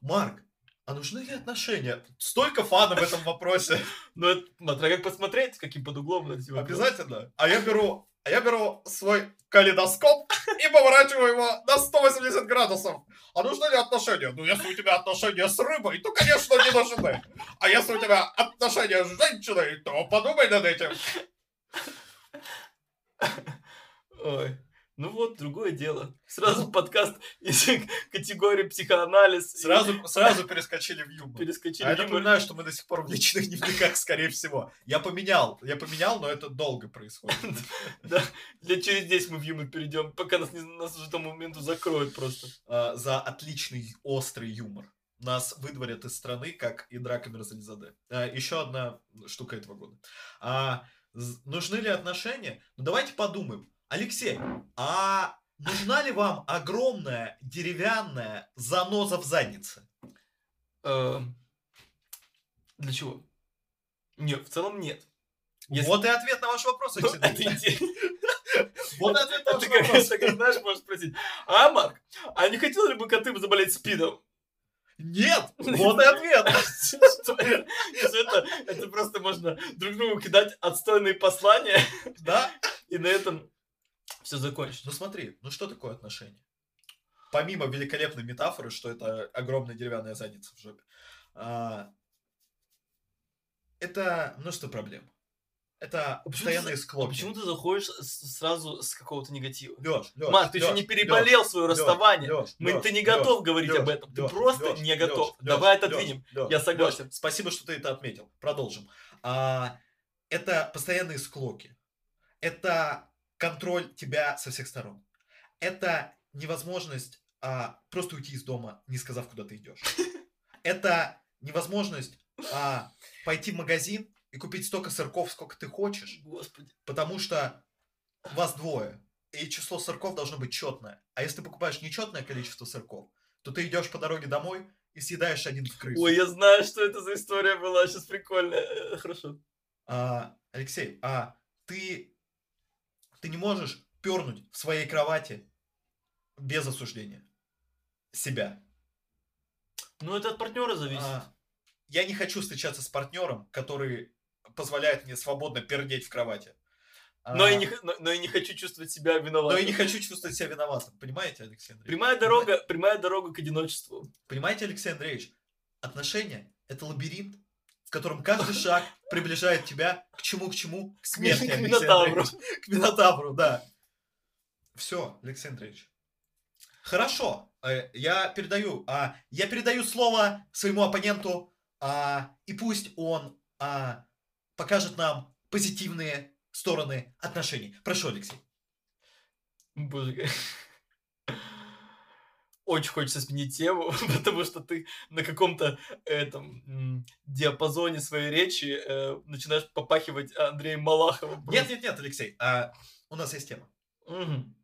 Speaker 2: Марк, а нужны ли отношения? Столько фана в этом вопросе.
Speaker 1: Ну, это, смотря как посмотреть, каким под углом на эти вопросы.
Speaker 2: Обязательно. А я беру, а я беру свой калейдоскоп и поворачиваю его на 180 градусов. А нужны ли отношения? Ну, если у тебя отношения с рыбой, то, конечно, не нужны. А если у тебя отношения с женщиной, то подумай над этим.
Speaker 1: Ой. Ну вот, другое дело. Сразу подкаст из категории психоанализ. и
Speaker 2: Сразу, сразу перескочили в юмор.
Speaker 1: перескочили.
Speaker 2: А я
Speaker 1: в юмор.
Speaker 2: напоминаю, что мы до сих пор в личных дневниках, скорее всего. Я поменял, я поменял, но это долго происходит.
Speaker 1: Да, лет через 10 мы в юмор перейдем, пока нас, не, нас уже тому моменту закроют просто.
Speaker 2: А, За отличный острый юмор. Нас выдворят из страны, как и Драка Мерзализаде. А, Еще одна штука этого года. А, нужны ли отношения? Ну давайте подумаем. Алексей, а нужна ли вам огромная деревянная заноза в заднице?
Speaker 1: Эм, Для чего? Нет, в целом нет. Если-
Speaker 2: Вот и ответ на ваш вопрос,
Speaker 1: Ну,
Speaker 2: Алексей. Вот ответ на ваш вопрос.
Speaker 1: ты как знаешь, можешь спросить, а, Марк, а не хотел ли бы коты заболеть спидом?
Speaker 2: Нет! Вот и ответ!
Speaker 1: Что это? Что просто можно друг другу кидать отстойные послания,
Speaker 2: Да?
Speaker 1: и на этом все закончится.
Speaker 2: Ну смотри, ну что такое отношения? Помимо великолепной метафоры, что это огромная деревянная задница в жопе, а, это множество проблем. Это
Speaker 1: А
Speaker 2: постоянные
Speaker 1: А
Speaker 2: склоки.
Speaker 1: почему ты заходишь с- сразу с какого-то негатива?
Speaker 2: Лёш, Лёш,
Speaker 1: Марк, ты еще
Speaker 2: Лёш,
Speaker 1: не переболел свое
Speaker 2: Лёш,
Speaker 1: расставание.
Speaker 2: Лёш,
Speaker 1: Мы,
Speaker 2: Лёш,
Speaker 1: ты не готов говорить
Speaker 2: Лёш,
Speaker 1: об этом. Ты
Speaker 2: Лёш,
Speaker 1: просто
Speaker 2: Лёш,
Speaker 1: не готов.
Speaker 2: Лёш,
Speaker 1: Давай отодвинем.
Speaker 2: Лёш,
Speaker 1: Я согласен.
Speaker 2: Спасибо, что ты это отметил. Продолжим. А, это постоянные склоки. Это контроль тебя со всех сторон. Это невозможность а, просто уйти из дома, не сказав, куда ты идешь. Это невозможность а, пойти в магазин и купить столько сырков, сколько ты хочешь,
Speaker 1: Господи.
Speaker 2: потому что вас двое, и число сырков должно быть четное. А если ты покупаешь нечетное количество сырков, то ты идешь по дороге домой и съедаешь один в крысу.
Speaker 1: Ой, я знаю, что это за история была. Сейчас прикольно. Э, Хорошо.
Speaker 2: А, Алексей, а ты, ты не можешь пернуть в своей кровати без осуждения себя.
Speaker 1: Ну, это от партнера зависит.
Speaker 2: А, я не хочу встречаться с партнером, который позволяет мне свободно пердеть в кровати. А,
Speaker 1: Но, и не, но, но и не хочу чувствовать себя
Speaker 2: но
Speaker 1: виноватым.
Speaker 2: и не хочу чувствовать себя виноватым. Понимаете, Алексей Андреевич?
Speaker 1: Прямая дорога, прямая дорога к одиночеству.
Speaker 2: Понимаете, Алексей Андреевич? Отношения – это лабиринт, в котором каждый шаг приближает тебя к чему, к чему? К смерти,
Speaker 1: К Минотавру.
Speaker 2: К Минотавру, да. Все, Алексей Андреевич. Хорошо, э, я передаю, а, я передаю слово своему оппоненту, а, и пусть он а, покажет нам позитивные стороны отношений. Прошу, Алексей.
Speaker 1: Боже, Очень хочется сменить тему, потому что ты на каком-то этом диапазоне своей речи э, начинаешь попахивать Андреем Малаховым.
Speaker 2: Нет, нет, нет, Алексей, а, у нас есть тема.
Speaker 1: Мгм.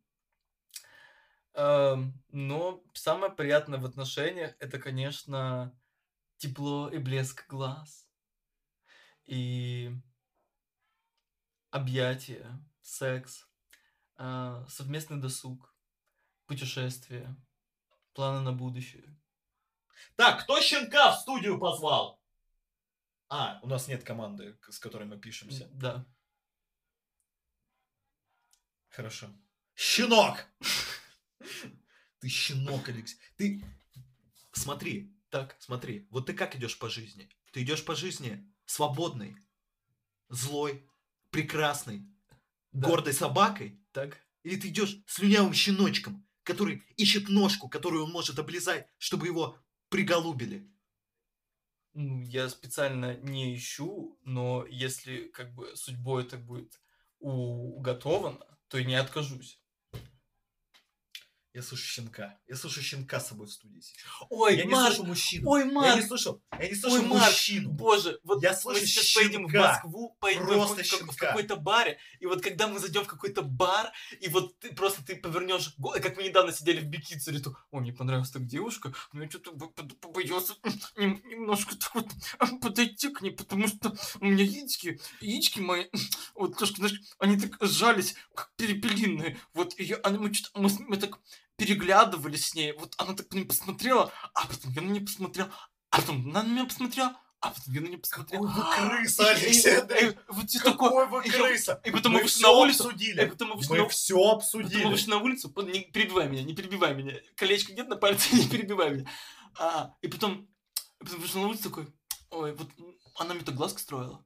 Speaker 1: Эм, Но самое приятное в отношениях это, конечно, тепло и блеск глаз. И объятия, секс, а, совместный досуг, путешествия, планы на будущее.
Speaker 2: Так, кто щенка в студию позвал? А, у нас нет команды, с которой мы пишемся.
Speaker 1: Да.
Speaker 2: Хорошо. Щенок! Ты щенок, Алексей. Ты... Смотри,
Speaker 1: Так.
Speaker 2: смотри. Вот ты как идешь по жизни? Ты идешь по жизни свободный, злой, прекрасный,
Speaker 1: да,
Speaker 2: гордой собакой?
Speaker 1: Так.
Speaker 2: Или ты идешь слюнявым щеночком, который ищет ножку, которую он может облизать, чтобы его приголубили?
Speaker 1: Ну, я специально не ищу, но если как бы судьбой это будет уготовано, то и не откажусь.
Speaker 2: Я слышу щенка. Я слышу щенка с собой в студии сейчас.
Speaker 1: Ой,
Speaker 2: я не
Speaker 1: Марк,
Speaker 2: слышу мужчину.
Speaker 1: ой,
Speaker 2: Я не
Speaker 1: Марк,
Speaker 2: слышал. Я не слышал
Speaker 1: Марк,
Speaker 2: мужчину.
Speaker 1: боже, вот
Speaker 2: Я
Speaker 1: мы
Speaker 2: слышу
Speaker 1: сейчас поедем в
Speaker 2: щенка.
Speaker 1: Москву, поедем в,
Speaker 2: Просто
Speaker 1: в
Speaker 2: щенка.
Speaker 1: какой-то баре, и вот когда мы зайдем в какой-то бар, и вот ты просто ты повернешь, го- как мы недавно сидели в Бикицере, то, ой, мне понравилась так девушка, но я что-то бо- бо- побоялся нем- немножко так вот подойти к ней, потому что у меня яички, яички мои, вот знаешь, они так сжались, как перепелиные, вот, и я, они, мы, что-то- мы, мы так переглядывались с ней, вот она так на меня посмотрела, а потом я на нее посмотрел, а потом она на меня посмотрела, а потом я на нее посмотрел.
Speaker 2: Какой вы крыса,
Speaker 1: И- и-
Speaker 2: Алексей
Speaker 1: Вот ты такой,
Speaker 2: Какой вы
Speaker 1: я-
Speaker 2: крыса.
Speaker 1: и потом мы вышли
Speaker 2: все
Speaker 1: на улицу, и
Speaker 2: обсудили.
Speaker 1: потом мы вышли
Speaker 2: Мы
Speaker 1: на
Speaker 2: все
Speaker 1: Потом мы
Speaker 2: обсудили.
Speaker 1: вышли на улицу, не перебивай меня, не перебивай меня. Колечко нет на пальце, не перебивай меня. А, и потом, и потом вышел на улицу такой, ой, вот она мне так глазки строила.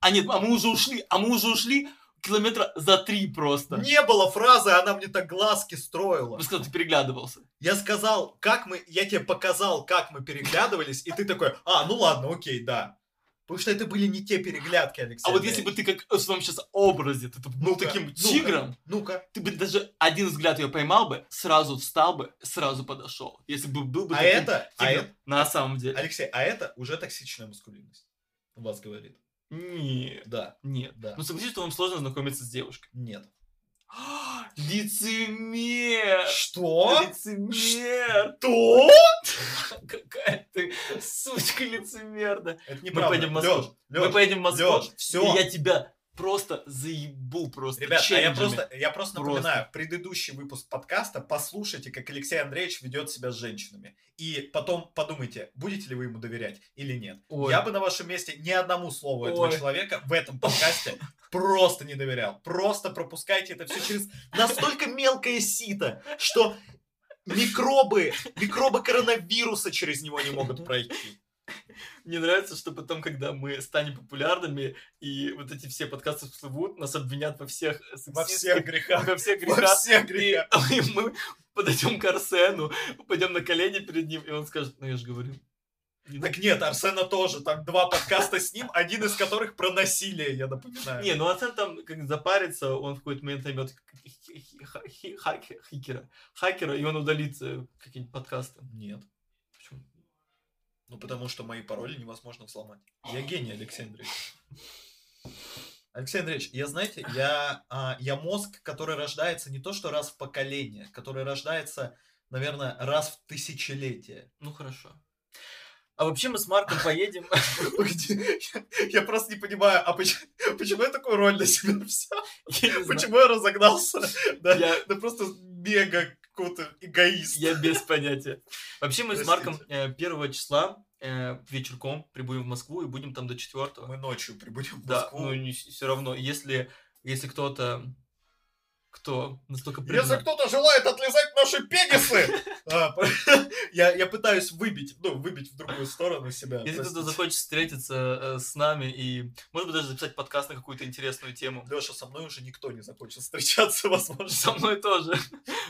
Speaker 1: А нет, а мы уже ушли, а мы уже ушли километра за три просто.
Speaker 2: Не было фразы, она мне так глазки строила.
Speaker 1: Вы сказали, ты переглядывался.
Speaker 2: Я сказал, как мы, я тебе показал, как мы переглядывались, и ты такой, а, ну ладно, окей, да. Потому что это были не те переглядки, Алексей.
Speaker 1: А вот если бы ты как в своем сейчас образе, ты был
Speaker 2: Ну-ка,
Speaker 1: таким тигром,
Speaker 2: Ну-ка.
Speaker 1: ты бы даже один взгляд ее поймал бы, сразу встал бы, сразу подошел. Если бы был бы
Speaker 2: А
Speaker 1: таким
Speaker 2: это, а
Speaker 1: тигром
Speaker 2: это,
Speaker 1: на самом деле.
Speaker 2: Алексей, а это уже токсичная маскулинность. У вас говорит.
Speaker 1: Нет,
Speaker 2: Да,
Speaker 1: нет.
Speaker 2: да.
Speaker 1: Ну согласись, что вам сложно знакомиться с девушкой.
Speaker 2: Нет.
Speaker 1: Лицемер!
Speaker 2: Что?
Speaker 1: Лицемер!
Speaker 2: Что?
Speaker 1: Какая Ты сучка лицемерна.
Speaker 2: Это
Speaker 1: Мы
Speaker 2: неправда.
Speaker 1: поедем в Москву.
Speaker 2: Лёш,
Speaker 1: Мы поедем в Москву.
Speaker 2: Лёш, всё.
Speaker 1: И я тебя просто заебу просто
Speaker 2: Ребят, а я просто, я просто
Speaker 1: Просто.
Speaker 2: напоминаю, предыдущий выпуск подкаста послушайте, как Алексей Андреевич ведет себя с женщинами. И потом подумайте, будете ли вы ему доверять или нет.
Speaker 1: Ой.
Speaker 2: Я бы на вашем месте ни одному слову этого
Speaker 1: Ой.
Speaker 2: человека в этом подкасте просто не доверял. Просто пропускайте это все через настолько мелкое сито, что микробы, микробы коронавируса через него не могут пройти.
Speaker 1: Мне нравится, что потом, когда мы станем популярными, и вот эти все подкасты всплывут, нас обвинят во всех
Speaker 2: Во
Speaker 1: сексистских-
Speaker 2: всех грехах.
Speaker 1: во всех
Speaker 2: Во
Speaker 1: грехах.
Speaker 2: всех
Speaker 1: И,
Speaker 2: грехах.
Speaker 1: и мы подойдем к Арсену, пойдем на колени перед ним, и он скажет, ну я же говорю. Не
Speaker 2: Так нет, Арсена тоже. Там два подкаста с ним, один из которых про насилие, я напоминаю.
Speaker 1: Не, ну Арсен там как запарится, он в какой-то момент наймет хакера, хакера, и он удалит э, какие-нибудь подкасты.
Speaker 2: Нет. Ну, потому что мои пароли невозможно взломать. Я гений, Алексей Андреевич. Алексей Андреевич, я, знаете, я, а, я мозг, который рождается не то что раз в поколение, который рождается, наверное, раз в тысячелетие.
Speaker 1: Ну хорошо. А вообще мы с Марком поедем.
Speaker 2: Я, просто не понимаю, а почему, я такую роль на себя взял? Почему я разогнался? Да просто мега какого-то эгоист.
Speaker 1: Я без понятия. Вообще мы с Марком
Speaker 2: Простите.
Speaker 1: э, первого числа э, вечерком прибудем в Москву и будем там до четвертого.
Speaker 2: Мы ночью прибудем в
Speaker 1: Да,
Speaker 2: Москву.
Speaker 1: ну все равно, если, если кто-то, кто настолько
Speaker 2: Если
Speaker 1: признан-
Speaker 2: кто-то желает отлизать наши пенисы, а, я, я пытаюсь выбить, ну, выбить в другую сторону себя.
Speaker 1: Если кто-то захочет встретиться э, с нами и, может быть, даже записать подкаст на какую-то интересную тему.
Speaker 2: Леша, со мной уже никто не захочет встречаться, возможно.
Speaker 1: Со мной тоже.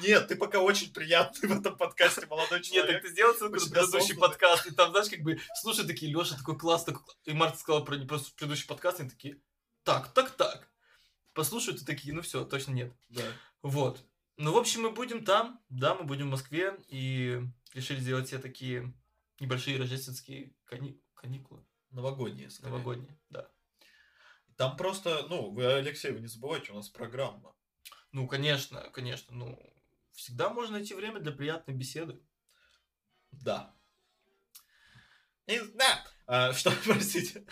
Speaker 2: Нет, ты пока очень приятный в этом подкасте, молодой
Speaker 1: Нет, так
Speaker 2: человек.
Speaker 1: ты сделал ссылку на предыдущий подкаст, и там, знаешь, как бы, слушай, такие, Леша такой класс, такой класс». И Марта сказала про предыдущий подкаст, и они такие, так, так, так. Послушают и такие, ну все, точно нет.
Speaker 2: Да.
Speaker 1: Вот. Ну, в общем, мы будем там, да, мы будем в Москве, и решили сделать себе такие небольшие рождественские кани- каникулы,
Speaker 2: Новогодние, скорее.
Speaker 1: новогодние, да.
Speaker 2: Там просто, ну, вы, Алексей, вы не забывайте, у нас программа.
Speaker 1: Ну, конечно, конечно, ну, всегда можно найти время для приятной беседы.
Speaker 2: Да. И- да. А, что, простите?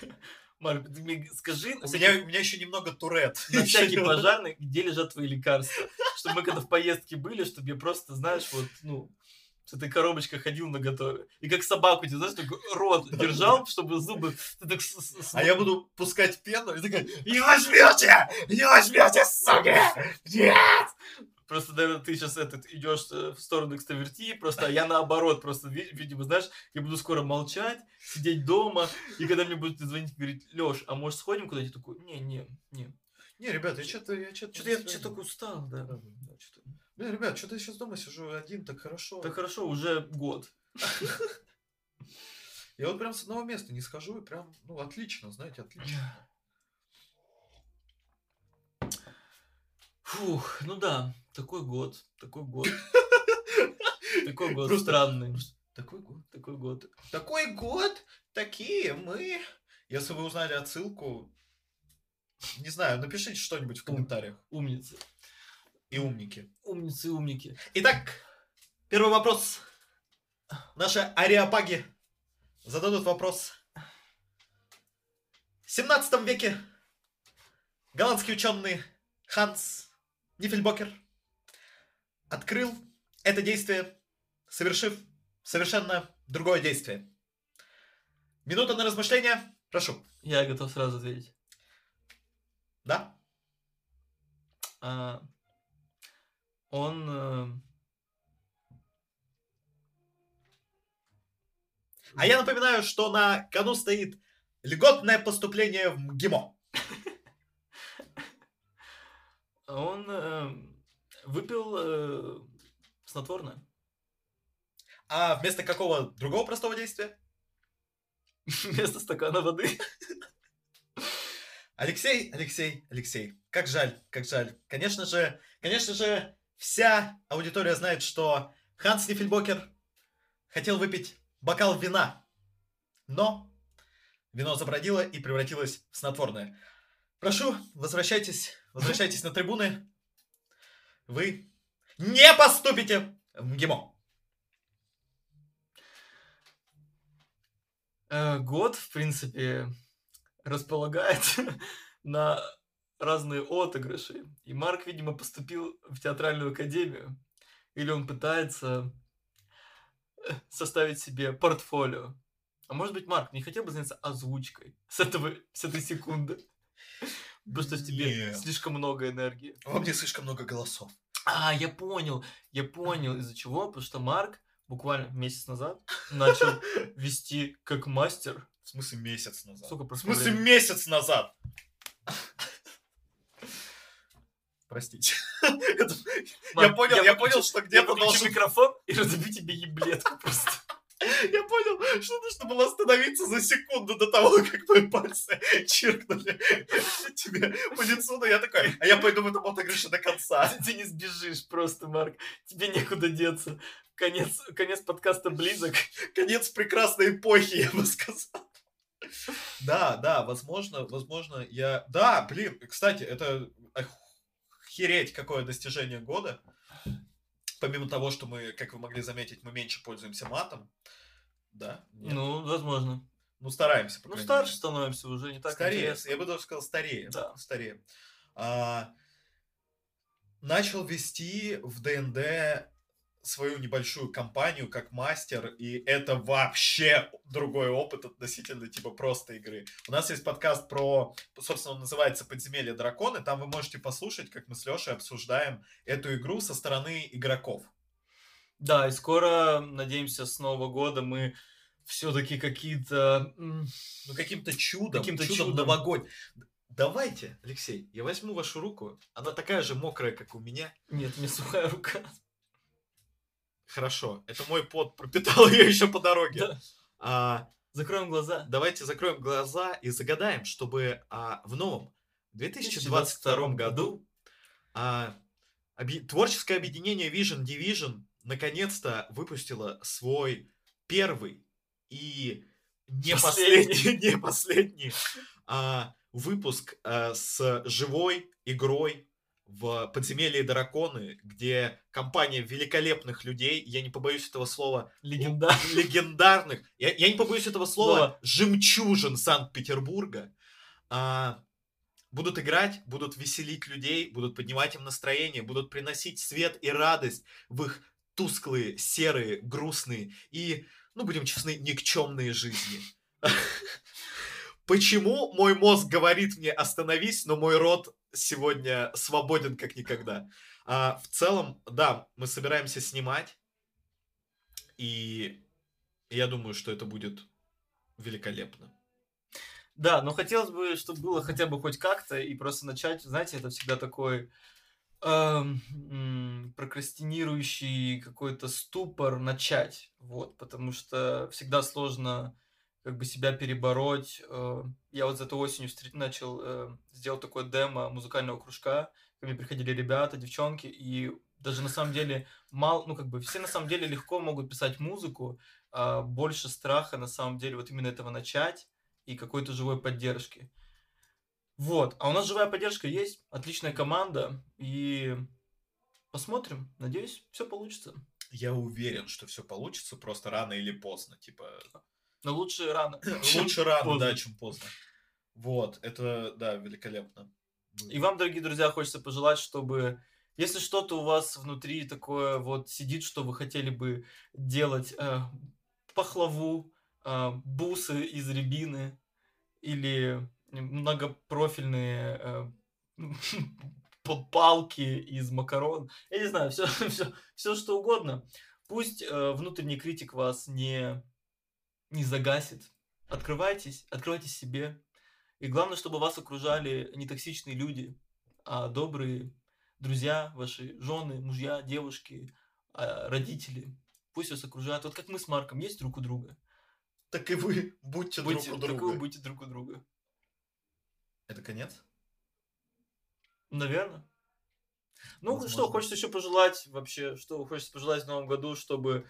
Speaker 1: Марк, ты мне скажи,
Speaker 2: У меня, у меня еще немного турет.
Speaker 1: на всякий пожарный, где лежат твои лекарства. Чтобы мы когда в поездке были, чтобы я просто, знаешь, вот, ну, с этой коробочкой ходил на готове. И как собаку, ты знаешь, такой рот держал, чтобы зубы... так
Speaker 2: А я буду пускать пену и такая, не возьмете! Не возьмете, суки! Нет!
Speaker 1: Просто, наверное, ты сейчас этот идешь э, в сторону экстраверти, просто а я наоборот, просто, ви- видимо, знаешь, я буду скоро молчать, сидеть дома, и когда мне будут звонить, говорить, Леш, а может сходим куда-нибудь? Такой, не, не, не.
Speaker 2: Не, ребят, я что-то... Я что-то
Speaker 1: Что-то я что-то такой устал, да.
Speaker 2: Да,
Speaker 1: Да, чё-то-
Speaker 2: Блин, ребят, что-то я сейчас дома сижу один, так хорошо.
Speaker 1: Так хорошо, уже год.
Speaker 2: Я вот прям с одного места не схожу, и прям, ну, отлично, знаете, отлично.
Speaker 1: Фух, ну да, такой год, такой год. Такой год странный,
Speaker 2: Такой год.
Speaker 1: такой год.
Speaker 2: Такой год, такие мы. Если вы узнали отсылку, не знаю, напишите что-нибудь в комментариях.
Speaker 1: Умницы.
Speaker 2: И умники.
Speaker 1: Умницы, и умники.
Speaker 2: Итак, первый вопрос. Наши ариапаги зададут вопрос. В 17 веке голландский ученый Ханс Нифельбокер открыл это действие, совершив совершенно другое действие. Минута на размышление. Прошу.
Speaker 1: Я готов сразу ответить.
Speaker 2: Да?
Speaker 1: А, он... э,
Speaker 2: А я напоминаю, что на кону стоит льготное поступление в МГИМО.
Speaker 1: Он э, выпил э, снотворное.
Speaker 2: А вместо какого другого простого действия?
Speaker 1: Вместо стакана воды.
Speaker 2: Алексей, Алексей, Алексей, как жаль, как жаль. Конечно же, конечно же, вся аудитория знает, что Ханс Нифельбокер хотел выпить бокал вина, но вино забродило и превратилось в снотворное. Прошу, возвращайтесь, возвращайтесь на трибуны. Вы не поступите в МГИМО.
Speaker 1: Э, год, в принципе, располагает на разные отыгрыши. И Марк, видимо, поступил в театральную академию. Или он пытается э, составить себе портфолио. А может быть, Марк не хотел бы заняться озвучкой с, этого, с этой секунды? Что в тебе слишком много энергии.
Speaker 2: Во мне слишком много голосов.
Speaker 1: А, я понял, я понял, из-за чего. Потому что Марк буквально месяц назад начал вести как мастер.
Speaker 2: В смысле месяц назад?
Speaker 1: Сколько
Speaker 2: В смысле месяц назад? Простите. Это- Я
Speaker 1: Марк,
Speaker 2: понял, я
Speaker 1: выключу-
Speaker 2: понял, что
Speaker 1: Я
Speaker 2: где-то должен...
Speaker 1: микрофон и разобью тебе еблетку просто.
Speaker 2: Я понял, что нужно было остановиться за секунду до того, как мои пальцы чиркнули тебе по лицу, но я такой, а я пойду в этом отыгрыше до конца.
Speaker 1: Ты, ты не сбежишь просто, Марк. Тебе некуда деться. Конец, конец подкаста близок.
Speaker 2: Конец прекрасной эпохи, я бы сказал. Да, да, возможно, возможно, я... Да, блин, кстати, это охереть какое достижение года. Помимо того, что мы, как вы могли заметить, мы меньше пользуемся матом. Да? Нет?
Speaker 1: Ну, возможно.
Speaker 2: Ну, стараемся, по
Speaker 1: Ну, старше
Speaker 2: мере.
Speaker 1: становимся уже, не так
Speaker 2: старее,
Speaker 1: интересно.
Speaker 2: я бы даже сказал старее.
Speaker 1: Да.
Speaker 2: Старее. А, начал вести в ДНД свою небольшую компанию как мастер, и это вообще другой опыт относительно типа просто игры. У нас есть подкаст про, собственно, он называется «Подземелье драконы», там вы можете послушать, как мы с Лешей обсуждаем эту игру со стороны игроков.
Speaker 1: Да, и скоро, надеемся, с Нового года мы все-таки какие-то...
Speaker 2: Ну, каким-то чудом,
Speaker 1: Каким-то
Speaker 2: чудом,
Speaker 1: чудом.
Speaker 2: новогодним. Давайте, Алексей, я возьму вашу руку, она такая же мокрая, как у меня.
Speaker 1: Нет, не сухая рука.
Speaker 2: Хорошо, это мой пот пропитал ее еще по дороге.
Speaker 1: Да.
Speaker 2: А,
Speaker 1: Закроем глаза.
Speaker 2: давайте закроем глаза и загадаем, чтобы а, в новом 2022 году а, объ- творческое объединение Vision Division наконец-то выпустило свой первый и не
Speaker 1: Последний.
Speaker 2: последний, не последний а, выпуск а, с живой игрой в подземелье драконы, где компания великолепных людей, я не побоюсь этого слова,
Speaker 1: Легенда.
Speaker 2: легендарных, я, я не побоюсь этого слова,
Speaker 1: Слова.
Speaker 2: жемчужин Санкт-Петербурга, а, будут играть, будут веселить людей, будут поднимать им настроение, будут приносить свет и радость в их тусклые, серые, грустные и, ну, будем честны, никчемные жизни. Почему мой мозг говорит мне остановись, но мой рот сегодня свободен как никогда? А, в целом, да, мы собираемся снимать, и я думаю, что это будет великолепно.
Speaker 1: Да, но хотелось бы, чтобы было хотя бы хоть как-то, и просто начать, знаете, это всегда такой прокрастинирующий какой-то ступор начать, вот, потому что всегда сложно как бы себя перебороть. э. Я вот за этой осенью встр- начал, э, сделал такое демо музыкального кружка, ко мне приходили ребята, девчонки, и даже на самом деле мало, ну как бы все на самом деле легко могут писать музыку, а больше страха на самом деле вот именно этого начать и какой-то живой поддержки. Вот, а у нас живая поддержка есть, отличная команда, и посмотрим, надеюсь, все получится.
Speaker 2: Я уверен, что все получится просто рано или поздно. Типа,
Speaker 1: Но лучше рано.
Speaker 2: лучше рано,
Speaker 1: поздно.
Speaker 2: да, чем поздно. Вот, это, да, великолепно.
Speaker 1: И вам, дорогие друзья, хочется пожелать, чтобы, если что-то у вас внутри такое вот сидит, что вы хотели бы делать, э, пахлаву, э, бусы из рябины или многопрофильные э, палки из макарон, я не знаю, все, все, все что угодно. Пусть э, внутренний критик вас не, не загасит. Открывайтесь, открывайтесь себе. И главное, чтобы вас окружали не токсичные люди, а добрые друзья, ваши жены, мужья, девушки, а, родители. Пусть вас окружают. Вот как мы с Марком есть друг у друга.
Speaker 2: Так и вы будьте
Speaker 1: Будьте,
Speaker 2: друг у
Speaker 1: так и вы
Speaker 2: друга.
Speaker 1: будьте друг у друга.
Speaker 2: Это конец?
Speaker 1: Наверное. Ну, что
Speaker 2: Возможно.
Speaker 1: хочется еще пожелать вообще, что хочется пожелать в новом году, чтобы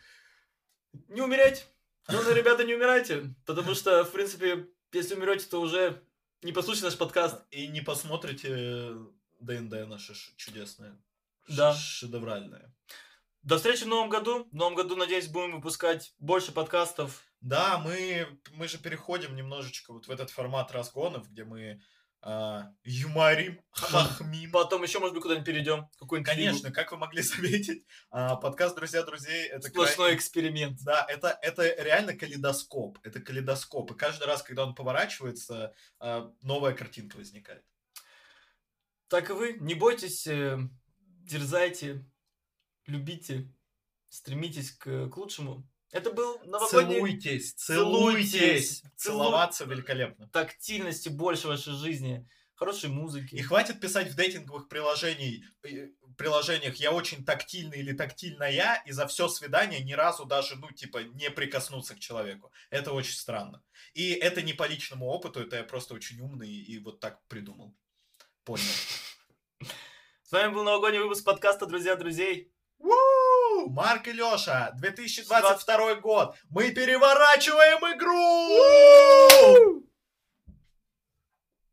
Speaker 1: не умереть. Главное, ребята, не умирайте, потому что, в принципе, если умрете, то уже не послушайте наш подкаст.
Speaker 2: И не посмотрите ДНД наше ш- чудесное.
Speaker 1: Да.
Speaker 2: Шедевральное.
Speaker 1: До встречи в новом году. В новом году, надеюсь, будем выпускать больше подкастов.
Speaker 2: Да, мы, мы же переходим немножечко вот в этот формат разгонов, где мы а, юморим, хахмим.
Speaker 1: Потом еще, может быть, куда-нибудь перейдем. Какой-нибудь
Speaker 2: Конечно, как вы могли заметить, а, подкаст «Друзья друзей» — это
Speaker 1: Сплошной
Speaker 2: крайне-
Speaker 1: эксперимент.
Speaker 2: Да, это, это реально калейдоскоп. Это калейдоскоп. И каждый раз, когда он поворачивается, а, новая картинка возникает.
Speaker 1: Так и вы, не бойтесь, э, дерзайте, любите, стремитесь к, к лучшему. Это был новогодний...
Speaker 2: Целуйтесь,
Speaker 1: Целуйтесь,
Speaker 2: целуйтесь.
Speaker 1: целуй-
Speaker 2: Целоваться великолепно.
Speaker 1: тактильности больше в вашей жизни, хорошей музыки.
Speaker 2: И хватит писать в дейтинговых приложений, э, приложениях «я очень тактильный» или «тактильная» и за все свидание ни разу даже, ну, типа, не прикоснуться к человеку. Это очень странно. И это не по личному опыту, это я просто очень умный и вот так придумал. Понял.
Speaker 1: С вами был новогодний выпуск подкаста «Друзья друзей».
Speaker 2: Ву! Марк и Леша, 2022 год. Мы переворачиваем игру!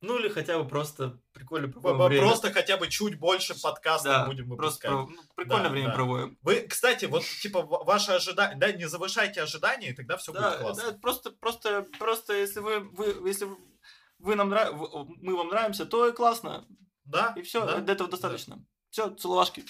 Speaker 1: Ну или хотя бы просто прикольно проводим время.
Speaker 2: Просто хотя бы чуть больше подкастов
Speaker 1: Да,
Speaker 2: будем
Speaker 1: просто
Speaker 2: выпускать.
Speaker 1: пров- ну, прикольно
Speaker 2: Да,
Speaker 1: время
Speaker 2: да.
Speaker 1: проводим.
Speaker 2: Вы, кстати, вот типа ва- ваши ожидания, да, не завышайте ожидания, и тогда все будет
Speaker 1: Да,
Speaker 2: классно.
Speaker 1: да, просто, просто, просто, если вы, вы если вы- нам нрав... мы вам нравимся, то и классно.
Speaker 2: Да,
Speaker 1: И все,
Speaker 2: да.
Speaker 1: до этого достаточно. Все, целовашки.